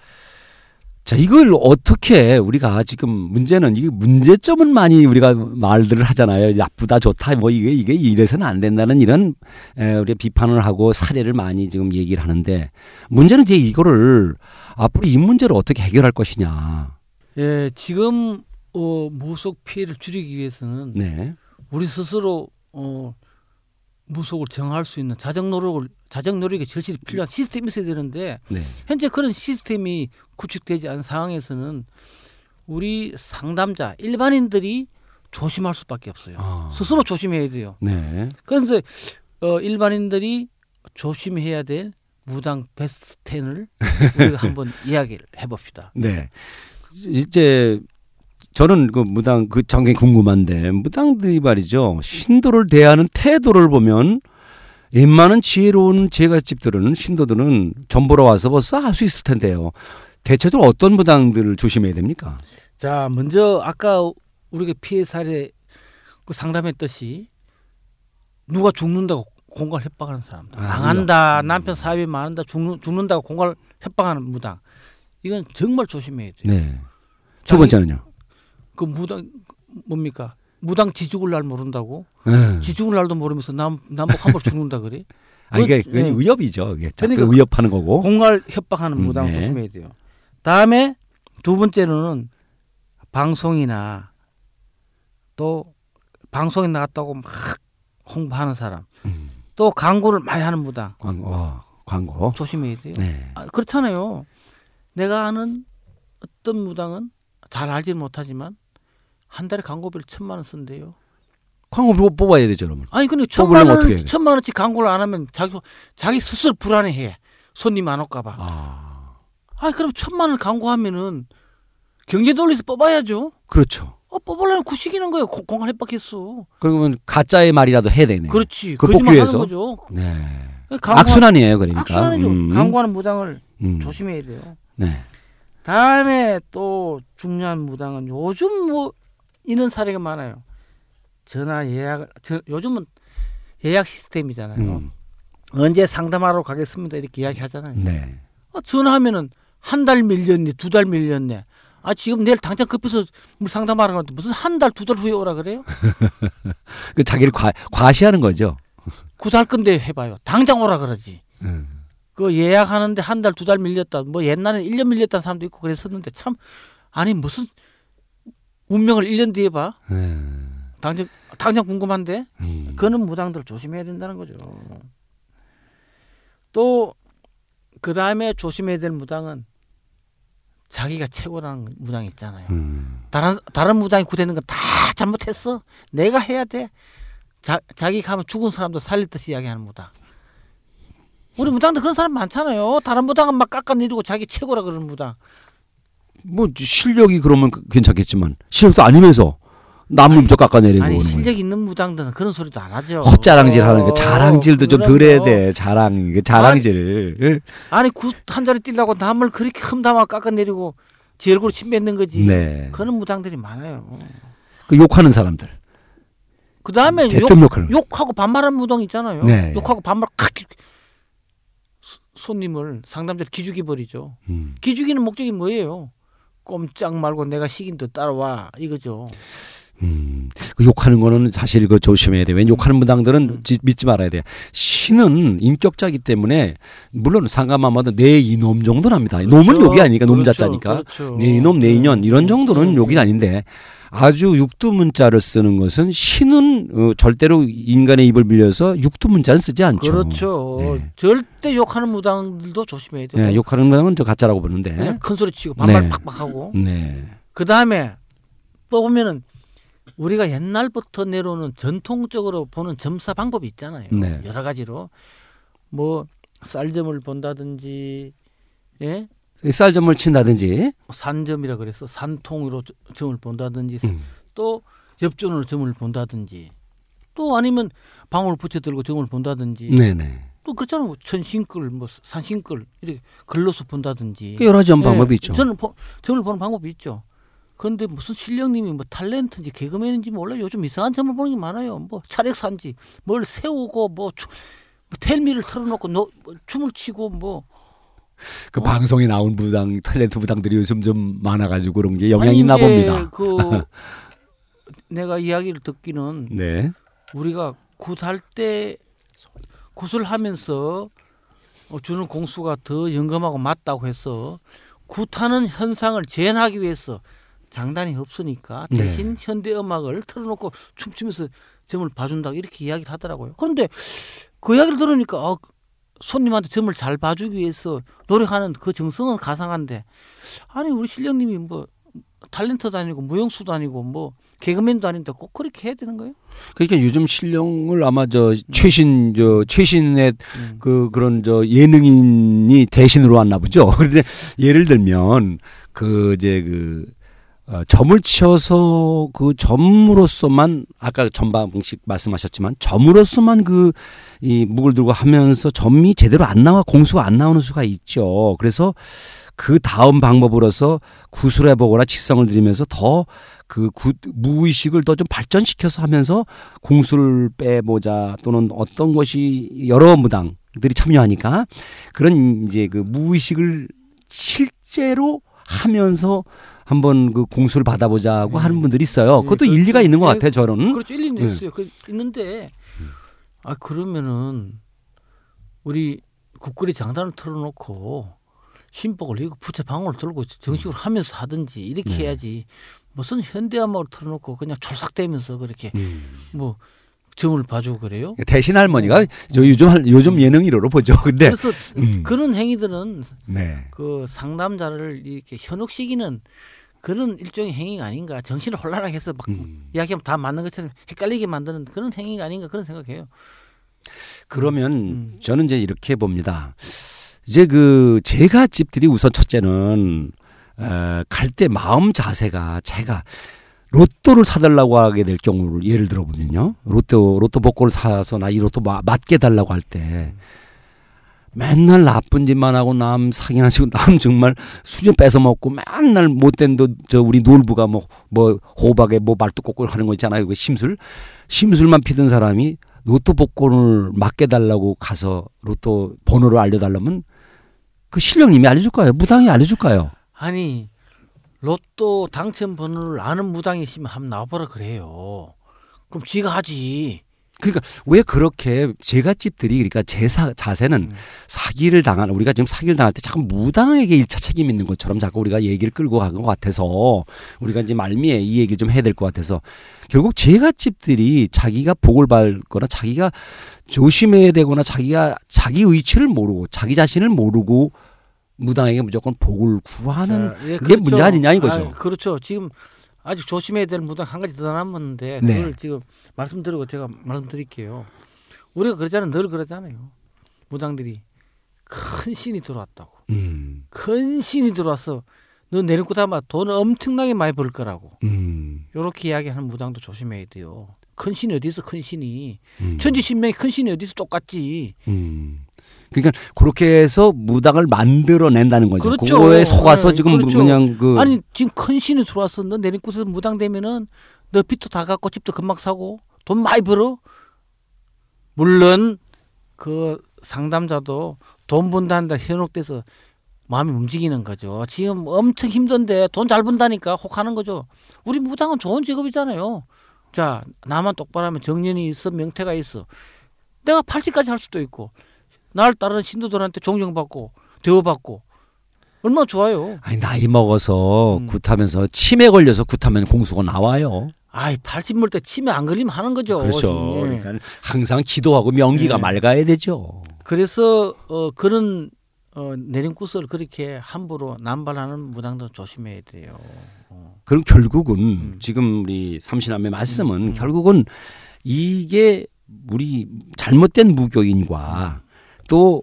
자 이걸 어떻게 우리가 지금 문제는 이 문제점은 많이 우리가 말들을 하잖아요 나쁘다 좋다 뭐 이게 이게 이래서는 안 된다는 이런 에, 우리 비판을 하고 사례를 많이 지금 얘기를 하는데 문제는 이제 이거를 앞으로 이 문제를 어떻게 해결할 것이냐 예, 지금 어, 무속 피해를 줄이기 위해서는 네 우리 스스로 어, 무속을 정할 수 있는 자정 노력을 자정 노력이 절실히 필요한 시스템이 있어야 되는데 네. 현재 그런 시스템이 구축되지 않은 상황에서는 우리 상담자 일반인들이 조심할 수밖에 없어요. 아, 스스로 조심해야 돼요. 네. 그런데 어, 일반인들이 조심해야 될 무당 베스트 10을 우리가 한번 이야기를 해봅시다. 네. 이제 저는 그 무당 그 장게 궁금한데 무당들이 말이죠 신도를 대하는 태도를 보면 웬만한 지혜로운 제갓집들은 신도들은 전보러 와서 벌써 할 수 있을 텐데요. 대체적으로 어떤 무당들을 조심해야 됩니까? 자, 먼저 아까 우리가 피해 사례 그 상담했듯이 누가 죽는다고 공갈 협박하는 사람들, 아, 망한다, 음. 남편 사업이 망한다, 죽는, 죽는다고 공갈 협박하는 무당, 이건 정말 조심해야 돼요. 네. 두 번째는요. 그 무당 뭡니까? 무당 지 죽을 날 모른다고? 네. 지 죽을 날도 모르면서 남 남북 한번 죽는다 그래? 아 이게 그- 그게 네. 위협이죠. 이게 그러니까 위협하는 거고. 공갈 협박하는 음, 무당 네. 조심해야 돼요. 다음에 두 번째는 방송이나 또 방송에 나갔다고 막 홍보하는 사람, 음. 또 광고를 많이 하는 무당 광고. 어, 광고. 조심해야 돼요. 네. 아, 그렇잖아요. 내가 아는 어떤 무당은 잘 알지는 못하지만 한 달에 광고비를 천만 원 쓴대요. 광고 뽑- 뽑아야 되죠, 그러면. 아니 근데 천만 원 돼? 천만 원치 광고를 안 하면 자기 자기 스스로 불안해해. 손님 안 올까봐. 아. 아 그럼 천만 원 광고하면은 경제 논리에서 뽑아야죠. 그렇죠. 어 뽑으려면 구식이는 거예요. 공- 공간 협박했어. 그러면 가짜의 말이라도 해야 되네요. 그렇지. 그 복귀해서? 거죠. 네. 강구, 악순환이에요, 그러니까. 악순환이죠. 음. 강구하는 무당을 음. 조심해야 돼요. 네. 다음에 또 중요한 무당은 요즘 뭐 이런 사례가 많아요. 전화 예약, 저, 요즘은 예약 시스템이잖아요. 음. 언제 상담하러 가겠습니다 이렇게 이야기하잖아요. 네. 어, 전화하면은 한 달 밀렸네, 두 달 밀렸네. 아 지금 내일 당장 급해서 뭐 상담하러 가는데 무슨 한 달, 두 달 후에 오라 그래요? 그 자기를 과, 과시하는 거죠. 구달 건데 해봐요. 당장 오라 그러지. 음. 그 예약하는데 한 달, 두 달 밀렸다. 뭐 옛날에 일 년 밀렸다는 사람도 있고 그랬었는데 참 아니 무슨 운명을 일년 뒤에 봐. 네. 당장 당장 궁금한데 음. 그는 무당들 조심해야 된다는 거죠. 또 그 다음에 조심해야 될 무당은 자기가 최고라는 무당 있잖아요. 음. 다른 다른 무당이 구대는 건 다 잘못했어. 내가 해야 돼. 자 자기 가면 죽은 사람도 살릴 듯이 이야기하는 무당. 우리 무당도 그런 사람 많잖아요. 다른 무당은 막 깎아내리고 자기 최고라 그러는 무당. 뭐 실력이 그러면 그- 괜찮겠지만 실력도 아니면서 남을 좀 깎아내리고 아니 그러는 거예요. 실력 있는 무당들은 그런 소리도 안 하죠. 헛자랑질 하는 거 자랑질도 좀덜 해야 그럼요. 돼 자랑 그 자랑질을 아니 굿한 자리 뛰려고 남을 그렇게 흠담아 깎아내리고 지 얼굴 침 뱉는 거지. 네. 그런 무당들이 많아요. 그 욕하는 사람들 그 다음에 욕. 욕하고 반말하는 무당 있잖아요. 네. 욕하고 반말 칵 소- 손님을 상담자를 기죽이 버리죠. 음. 기죽이는 목적이 뭐예요? 꼼짝 말고 내가 시킨 듯 따라와 이거죠. 음, 그 욕하는 거는 사실 그 조심해야 돼. 왜냐 욕하는 무당들은 지- 믿지 말아야 돼. 신은 인격자이기 때문에 물론 상감하마도 내 이놈 정도는 합니다. 놈은 욕이 아니니까 놈 그렇죠. 자자니까 그렇죠. 내 이놈 내 인연 이런 정도는 음. 욕이 아닌데 아주 육두 문자를 쓰는 것은 신은 어, 절대로 인간의 입을 빌려서 육두 문자는 쓰지 않죠. 그렇죠. 네. 절대 욕하는 무당들도 조심해야 돼요. 예, 욕하는 무당은 저 가짜라고 보는데. 큰 소리 치고 반말 네. 팍팍하고. 네. 그 다음에 또 보면은 우리가 옛날부터 내려오는 전통적으로 보는 점사 방법이 있잖아요. 네. 여러 가지로 뭐 쌀점을 본다든지 예 쌀점을 친다든지. 산점이라 그래서 산통으로 저- 점을 본다든지 음. 또 엽전으로 점을 본다든지 또 아니면 방울 부채 들고 점을 본다든지 네네. 또 그렇잖아요. 뭐 천신글 뭐 산신글 이렇게 글로서 본다든지 그 여러 가지 예, 방법이 있죠. 저는 보, 점을 보는 방법이 있죠. 그런데 무슨 신령님이 뭐 탤런트인지 개그맨인지 몰라요. 요즘 이상한 점을 보는 게 많아요. 뭐 차력산지 뭘 세우고 뭐, 추, 뭐 Tell Me를 틀어놓고 노, 뭐 춤을 추고 뭐 그 어? 방송에 나온 무당 탤런트 무당들이 요즘 좀 많아가지고 그런 게 영향이 아니, 있나 봅니다. 그 내가 이야기를 듣기는 네. 우리가 굿할 때 굿을 하면서 어, 주는 공수가 더 영감하고 맞다고 해서 굿하는 현상을 재현하기 위해서 장단이 없으니까 네. 대신 현대 음악을 틀어놓고 춤추면서 점을 봐준다고 이렇게 이야기를 하더라고요. 그런데 그 이야기를 들으니까 어, 손님한테 점을 잘 봐주기 위해서 노력하는 그 정성은 가상한데 아니 우리 실령님이 뭐 탤런트도 아니고 무용수도 아니고 뭐 개그맨도 아닌데 꼭 그렇게 해야 되는 거예요? 그러니까 요즘 신령을 아마 저 최신 저 최신의 음. 그 그런 저 예능인이 대신으로 왔나 보죠. 그런데 예를 들면 그 이제 그 어, 점을 치어서 그 점으로서만 아까 전방식 말씀하셨지만 점으로서만 그 이 묵을 들고 하면서 점이 제대로 안 나와 공수가 안 나오는 수가 있죠. 그래서 그 다음 방법으로서 구술해 보거나 직성을 들이면서 더 그 무의식을 더 좀 발전시켜서 하면서 공수를 빼보자 또는 어떤 것이 여러 무당들이 참여하니까 그런 이제 그 무의식을 실제로 하면서 한번 그 공수를 받아보자고 네. 하는 분들이 있어요. 네, 그것도 그렇죠. 일리가 있는 것 네, 같아요. 저는. 그렇죠. 일리는 네. 있어요. 그 있는데 아 그러면은 우리 국거리 장단을 틀어놓고 신복을 이고 부채 방울을 들고 정식으로 하면서 하든지 이렇게 네. 해야지 무슨 현대음악을 틀어놓고 그냥 촐싹대면서 그렇게 음. 뭐 점을 봐주고 그래요. 대신 할머니가 저 요즘 할- 요즘 예능 1호로 보죠. 근데 그래서 음. 그런 행위들은 네. 그 상담자를 이렇게 현혹시키는 그런 일종의 행위가 아닌가 정신을 혼란하게 해서 막 음. 이야기하면 다 맞는 것처럼 헷갈리게 만드는 그런 행위가 아닌가 그런 생각해요. 그러면 음. 저는 이제 이렇게 봅니다. 이제 그 제가 집들이 우선 첫째는 어, 갈때 마음 자세가 제가 로또를 사달라고 하게 될 경우를 예를 들어 보면요. 로또 로또 복권을 사서 나 이 로또 마- 맞게 달라고 할 때 맨날 나쁜 짓만 하고 남 사기나시고 남 정말 수준 뺏어 먹고 맨날 못된 저 우리 놀부가 뭐 뭐 호박에 뭐 말뚝 꺾고 하는 거 있잖아요. 그 심술 심술만 피던 사람이 로또 복권을 맡겨 달라고 가서 로또 번호를 알려달라면 그 실령님이 알려줄까요? 무당이 알려줄까요? 아니 로또 당첨 번호를 아는 무당이 있으면 한번 나와보라 그래요. 그럼 지가 하지. 그러니까 왜 그렇게 제갓집들이 그러니까 제 사, 자세는 음. 사기를 당한 우리가 지금 사기를 당할 때 자꾸 무당에게 일차 책임 있는 것처럼 자꾸 우리가 얘기를 끌고 가는 것 같아서 우리가 이제 말미에 이 얘기 좀 해야 될 것 같아서 결국 제갓집들이 자기가 복을 받거나 자기가 조심해야 되거나 자기가 자기 의치를 모르고 자기 자신을 모르고 무당에게 무조건 복을 구하는 자, 예, 그게 문제 아니냐 이거죠. 아, 그렇죠. 지금 아직 조심해야 될 무당 한 가지 더 남았는데 네. 그걸 지금 말씀드리고 제가 말씀드릴게요. 우리가 그러잖아요. 늘 그러잖아요. 무당들이 큰 신이 들어왔다고. 음, 큰 신이 들어와서 너 내리고 다마 돈 엄청나게 많이 벌 거라고. 음, 요렇게 이야기하는 무당도 조심해야 돼요. 큰 신이 어디 있어 큰 신이. 음. 천지 신명이 큰 신이 어디 있어 똑같지. 음. 그러니까 그렇게 해서 무당을 만들어낸다는 거죠. 그렇죠. 그거에 속아서 네, 지금 그렇죠. 그냥 그 아니 지금 큰 신이 들어왔어. 너 내림꽃에서 무당 되면은 너 빚도 다 갚고 집도 금방 사고 돈 많이 벌어. 물론 그 상담자도 돈 번다는데 현혹돼서 마음이 움직이는 거죠. 지금 엄청 힘든데 돈 잘 번다니까 혹하는 거죠. 우리 무당은 좋은 직업이잖아요. 자 나만 똑바로 하면 정년이 있어 명태가 있어. 내가 80까지 할 수도 있고 날 따르는 신도들한테 존경받고 대우받고 얼마나 좋아요. 아니 나이 먹어서 음. 굿하면서 치매 걸려서 굿하면 공수가 나와요. 아이 80물 때 치매 안 걸리면 하는 거죠. 그렇죠. 예. 그러니까 항상 기도하고 명기가 네. 맑아야 되죠. 그래서 어, 그런 어, 내림굿을 그렇게 함부로 남발하는 무당들 조심해야 돼요. 어. 그럼 결국은 음. 지금 우리 삼신함의 말씀은 음, 음. 결국은 이게 우리 잘못된 무교인과 또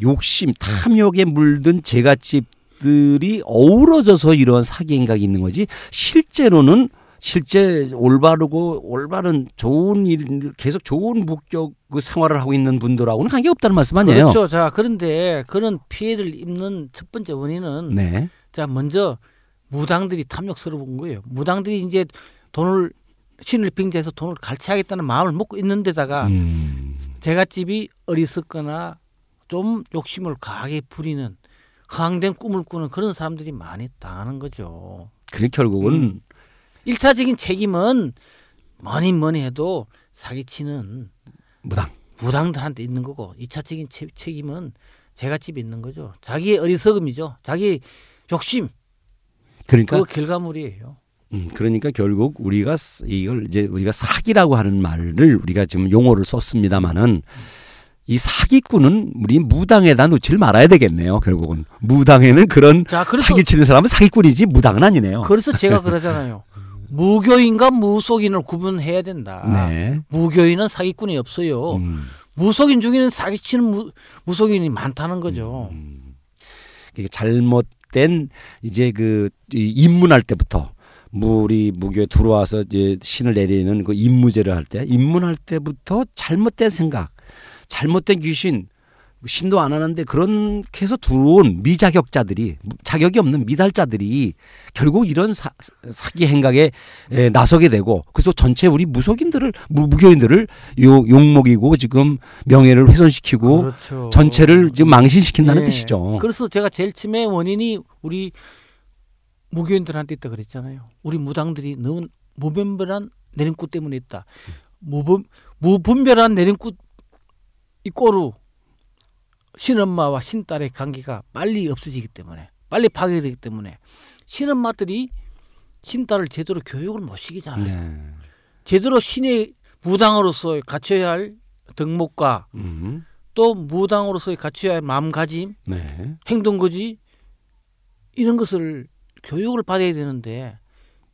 욕심, 탐욕에 물든 제갓집들이 어우러져서 이런 사기 행각이 있는 거지 실제로는 실제 올바르고 올바른 좋은 일 계속 좋은 목적 그 생활을 하고 있는 분들하고는 관계 없다는 말씀 아니에요? 그렇죠. 자 그런데 그런 피해를 입는 첫 번째 원인은 네. 자 먼저 무당들이 탐욕스러운 거예요. 무당들이 이제 돈을 신을 빙자해서 돈을 갈취하겠다는 마음을 먹고 있는 데다가 음. 제갓집이 어리석거나 좀 욕심을 과하게 부리는 허황된 꿈을 꾸는 그런 사람들이 많이 당하는 거죠. 그래 결국은 음. 일차적인 책임은 뭐니 뭐니 해도 사기치는 무당. 무당들한테 있는 거고 이차적인 채- 책임은 제갓집에 있는 거죠. 자기의 어리석음이죠. 자기의 욕심 그러니까 그 결과물이에요. 음, 그러니까 결국 우리가 스- 이걸 이제 우리가 사기라고 하는 말을 우리가 지금 용어를 썼습니다마는 이 사기꾼은 우리 무당에다 놓지를 말아야 되겠네요. 결국은 무당에는 그런 자, 그래서 사기 치는 사람은 사기꾼이지 무당은 아니네요. 그래서 제가 그러잖아요. 무교인과 무속인을 구분해야 된다. 네. 무교인은 사기꾼이 없어요. 음, 무속인 중에는 사기치는 무, 무속인이 많다는 거죠. 음. 이게 잘못된 이제 그이 입문할 때부터 우리 무교에 들어와서 이제 신을 내리는 그 입무제를 할 때 입문할 때부터 잘못된 생각, 잘못된 귀신 신도 안 하는데 그렇게 해서 들어온 미자격자들이 자격이 없는 미달자들이 결국 이런 사, 사기 행각에 에, 나서게 되고 그래서 전체 우리 무속인들을 무, 무교인들을 요 욕먹이고 지금 명예를 훼손시키고 그렇죠. 전체를 지금 망신시킨다는 네. 뜻이죠. 그래서 제가 제일 처음에 원인이 우리 무교인들한테 있다 그랬잖아요. 우리 무당들이 너무 무분별한 내림꽃 때문에 있다. 무분 무분별한 내림꽃 이 꼬루 신엄마와 신딸의 관계가 빨리 없어지기 때문에 빨리 파괴되기 때문에 신엄마들이 신딸을 제대로 교육을 못 시키잖아요. 네. 제대로 신의 무당으로서 갖춰야 할 덕목과 음. 또 무당으로서 갖춰야 할 마음가짐 네. 행동거지 이런 것을 교육을 받아야 되는데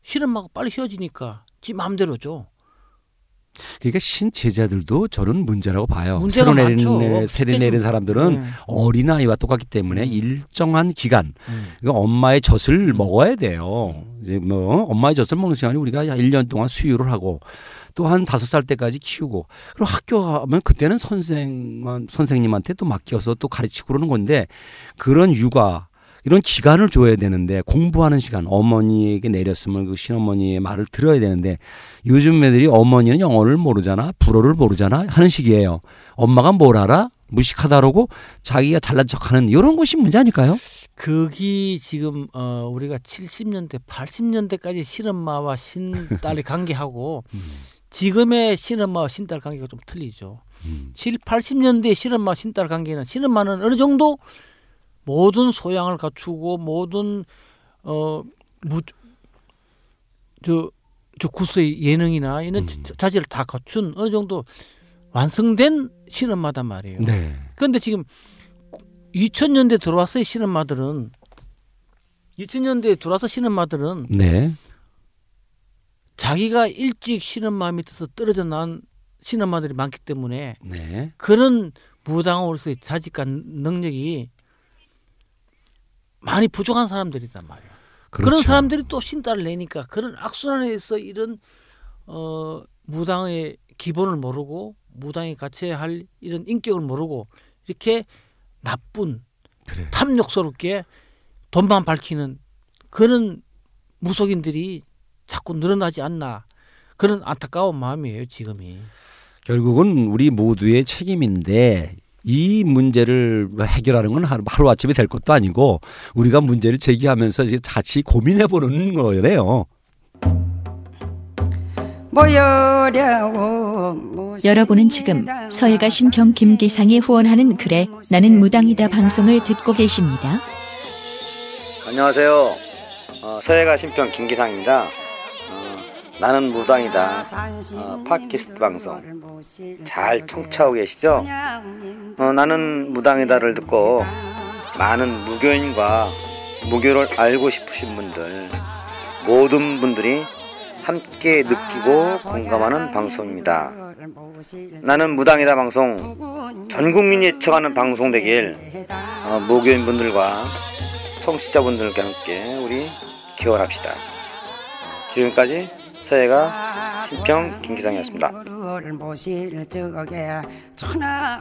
실험하고 빨리 헤어지니까 지 마음대로죠. 그러니까 신제자들도 저는 문제라고 봐요. 새로 내린. 내- 새로 내린 사람들은 네. 어린 아이와 똑같기 때문에 일정한 기간 그 엄마의 젖을 먹어야 돼요. 이제 뭐 엄마의 젖을 먹는 시간이 우리가 1년 동안 수유를 하고 또한 다섯 살 때까지 키우고 그리고 학교 가면 그때는 선생 선생님한테 또 맡겨서 또 가르치고 그러는 건데 그런 육아 이런 기간을 줘야 되는데 공부하는 시간 어머니에게 내렸으면 그 신어머니의 말을 들어야 되는데 요즘 애들이 어머니는 영어를 모르잖아 불어를 모르잖아 하는 식이에요 엄마가 뭘 알아 무식하다라고 자기가 잘난 척하는 이런 것이 문제 아닐까요? 그게 지금 어 우리가 70년대, 80년대까지 신엄마와 신딸의 관계하고 지금의 신엄마와 신딸 관계가 좀 틀리죠. 음. 7, 80년대 신엄마 신딸 관계는 신엄마는 어느 정도 모든 소양을 갖추고 모든 어, 어무저 저 구스의 예능이나 이런 음. 자질을 다 갖춘 어느 정도 완성된 신엄마단 말이에요. 네. 그런데 지금 2000년대 들어왔어요 신엄마들은 2000년대에 들어와서 신엄마들은 네. 자기가 일찍 신엄마 밑에서 떨어져 나온 신엄마들이 많기 때문에 네. 그런 무당으로서의 자질과 능력이 많이 부족한 사람들이단 말이에요. 그런 그렇죠. 사람들이 또 신딸을 내니까 그런 악순환에서 이런 어 무당의 기본을 모르고 무당이 갖춰야 할 이런 인격을 모르고 이렇게 나쁜 그래. 탐욕스럽게 돈만 밝히는 그런 무속인들이 자꾸 늘어나지 않나 그런 안타까운 마음이에요 지금이. 결국은 우리 모두의 책임인데 이 문제를 해결하는 건 하루, 하루 아침에 될 것도 아니고 우리가 문제를 제기하면서 이제 같이 고민해 보는 거예요. 여러분은 지금 서해가 신평 김기상이 후원하는 그래 나는 무당이다 방송을 듣고 계십니다. 안녕하세요. 어, 서해가 신평 김기상입니다. 어, 나는 무당이다. 어, 팟캐스트 방송 잘 청취하고 계시죠? 어, 나는 무당이다를 듣고 많은 무교인과 무교를 알고 싶으신 분들 모든 분들이 함께 느끼고 공감하는 방송입니다. 나는 무당이다 방송 전 국민이 애청하는 방송 되길 어, 무교인 분들과 청취자분들과 함께 우리 기원합시다. 지금까지 서해가 신평 김기상이었습니다.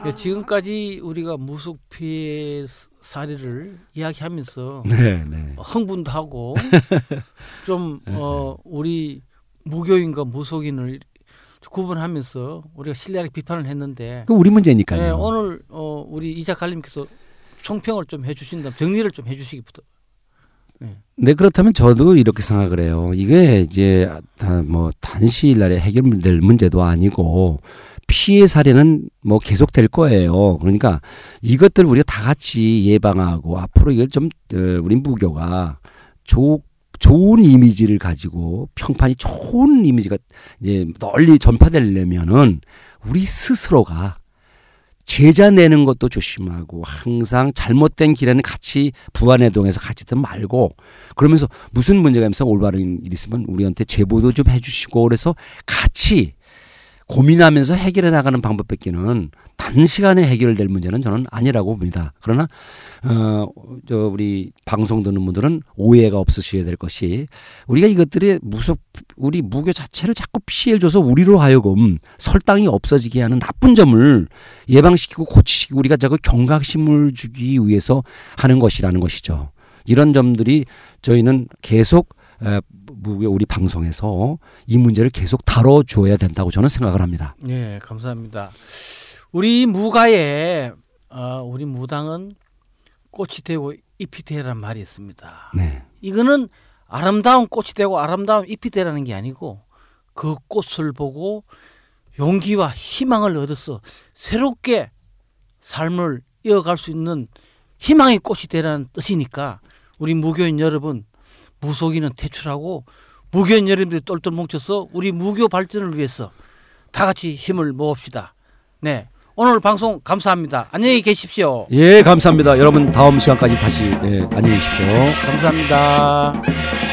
예, 지금까지 우리가 무속 피해 사례를 이야기하면서 네, 네. 흥분도 하고 좀 어, 우리 무교인과 무속인을 구분하면서 우리가 신랄하게 비판을 했는데 그 우리 문제니까요. 예, 오늘 어, 우리 이자 갈림께서 총평을 좀 해주신다면 정리를 좀 해주시기부터 네 그렇다면 저도 이렇게 생각을 해요. 이게 이제 다뭐 단시일 날에 해결될 문제도 아니고 피해 사례는 뭐 계속될 거예요. 그러니까 이것들 우리가 다 같이 예방하고 앞으로 이걸 좀 어, 우리 무교가 조, 좋은 이미지를 가지고 평판이 좋은 이미지가 이제 널리 전파되려면은 우리 스스로가 제자 내는 것도 조심하고 항상 잘못된 길에는 같이 부안해동에서 같이 든 말고 그러면서 무슨 문제가 있으면 올바른 일 있으면 우리한테 제보도 좀 해주시고 그래서 같이 고민하면서 해결해 나가는 방법밖에는 단시간에 해결될 문제는 저는 아니라고 봅니다. 그러나 어 저 우리 방송 듣는 분들은 오해가 없으셔야 될 것이 우리가 이것들이 무속 우리 무교 자체를 자꾸 피해를 줘서 우리로 하여금 설당이 없어지게 하는 나쁜 점을 예방시키고 고치시키고 우리가 자꾸 경각심을 주기 위해서 하는 것이라는 것이죠. 이런 점들이 저희는 계속 에, 무교 우리 방송에서 이 문제를 계속 다뤄줘야 된다고 저는 생각을 합니다. 네, 감사합니다. 우리 무가에 어, 우리 무당은 꽃이 되고 잎이 되란 말이 있습니다. 네. 이거는 아름다운 꽃이 되고 아름다운 잎이 되라는 게 아니고 그 꽃을 보고 용기와 희망을 얻어서 새롭게 삶을 이어갈 수 있는 희망의 꽃이 되라는 뜻이니까 우리 무교인 여러분 무속인은 퇴출하고 무교인 여러분들이 똘똘 뭉쳐서 우리 무교 발전을 위해서 다 같이 힘을 모읍시다. 네. 오늘 방송 감사합니다. 안녕히 계십시오. 예, 감사합니다. 여러분 다음 시간까지 다시 예, 안녕히 계십시오. 감사합니다.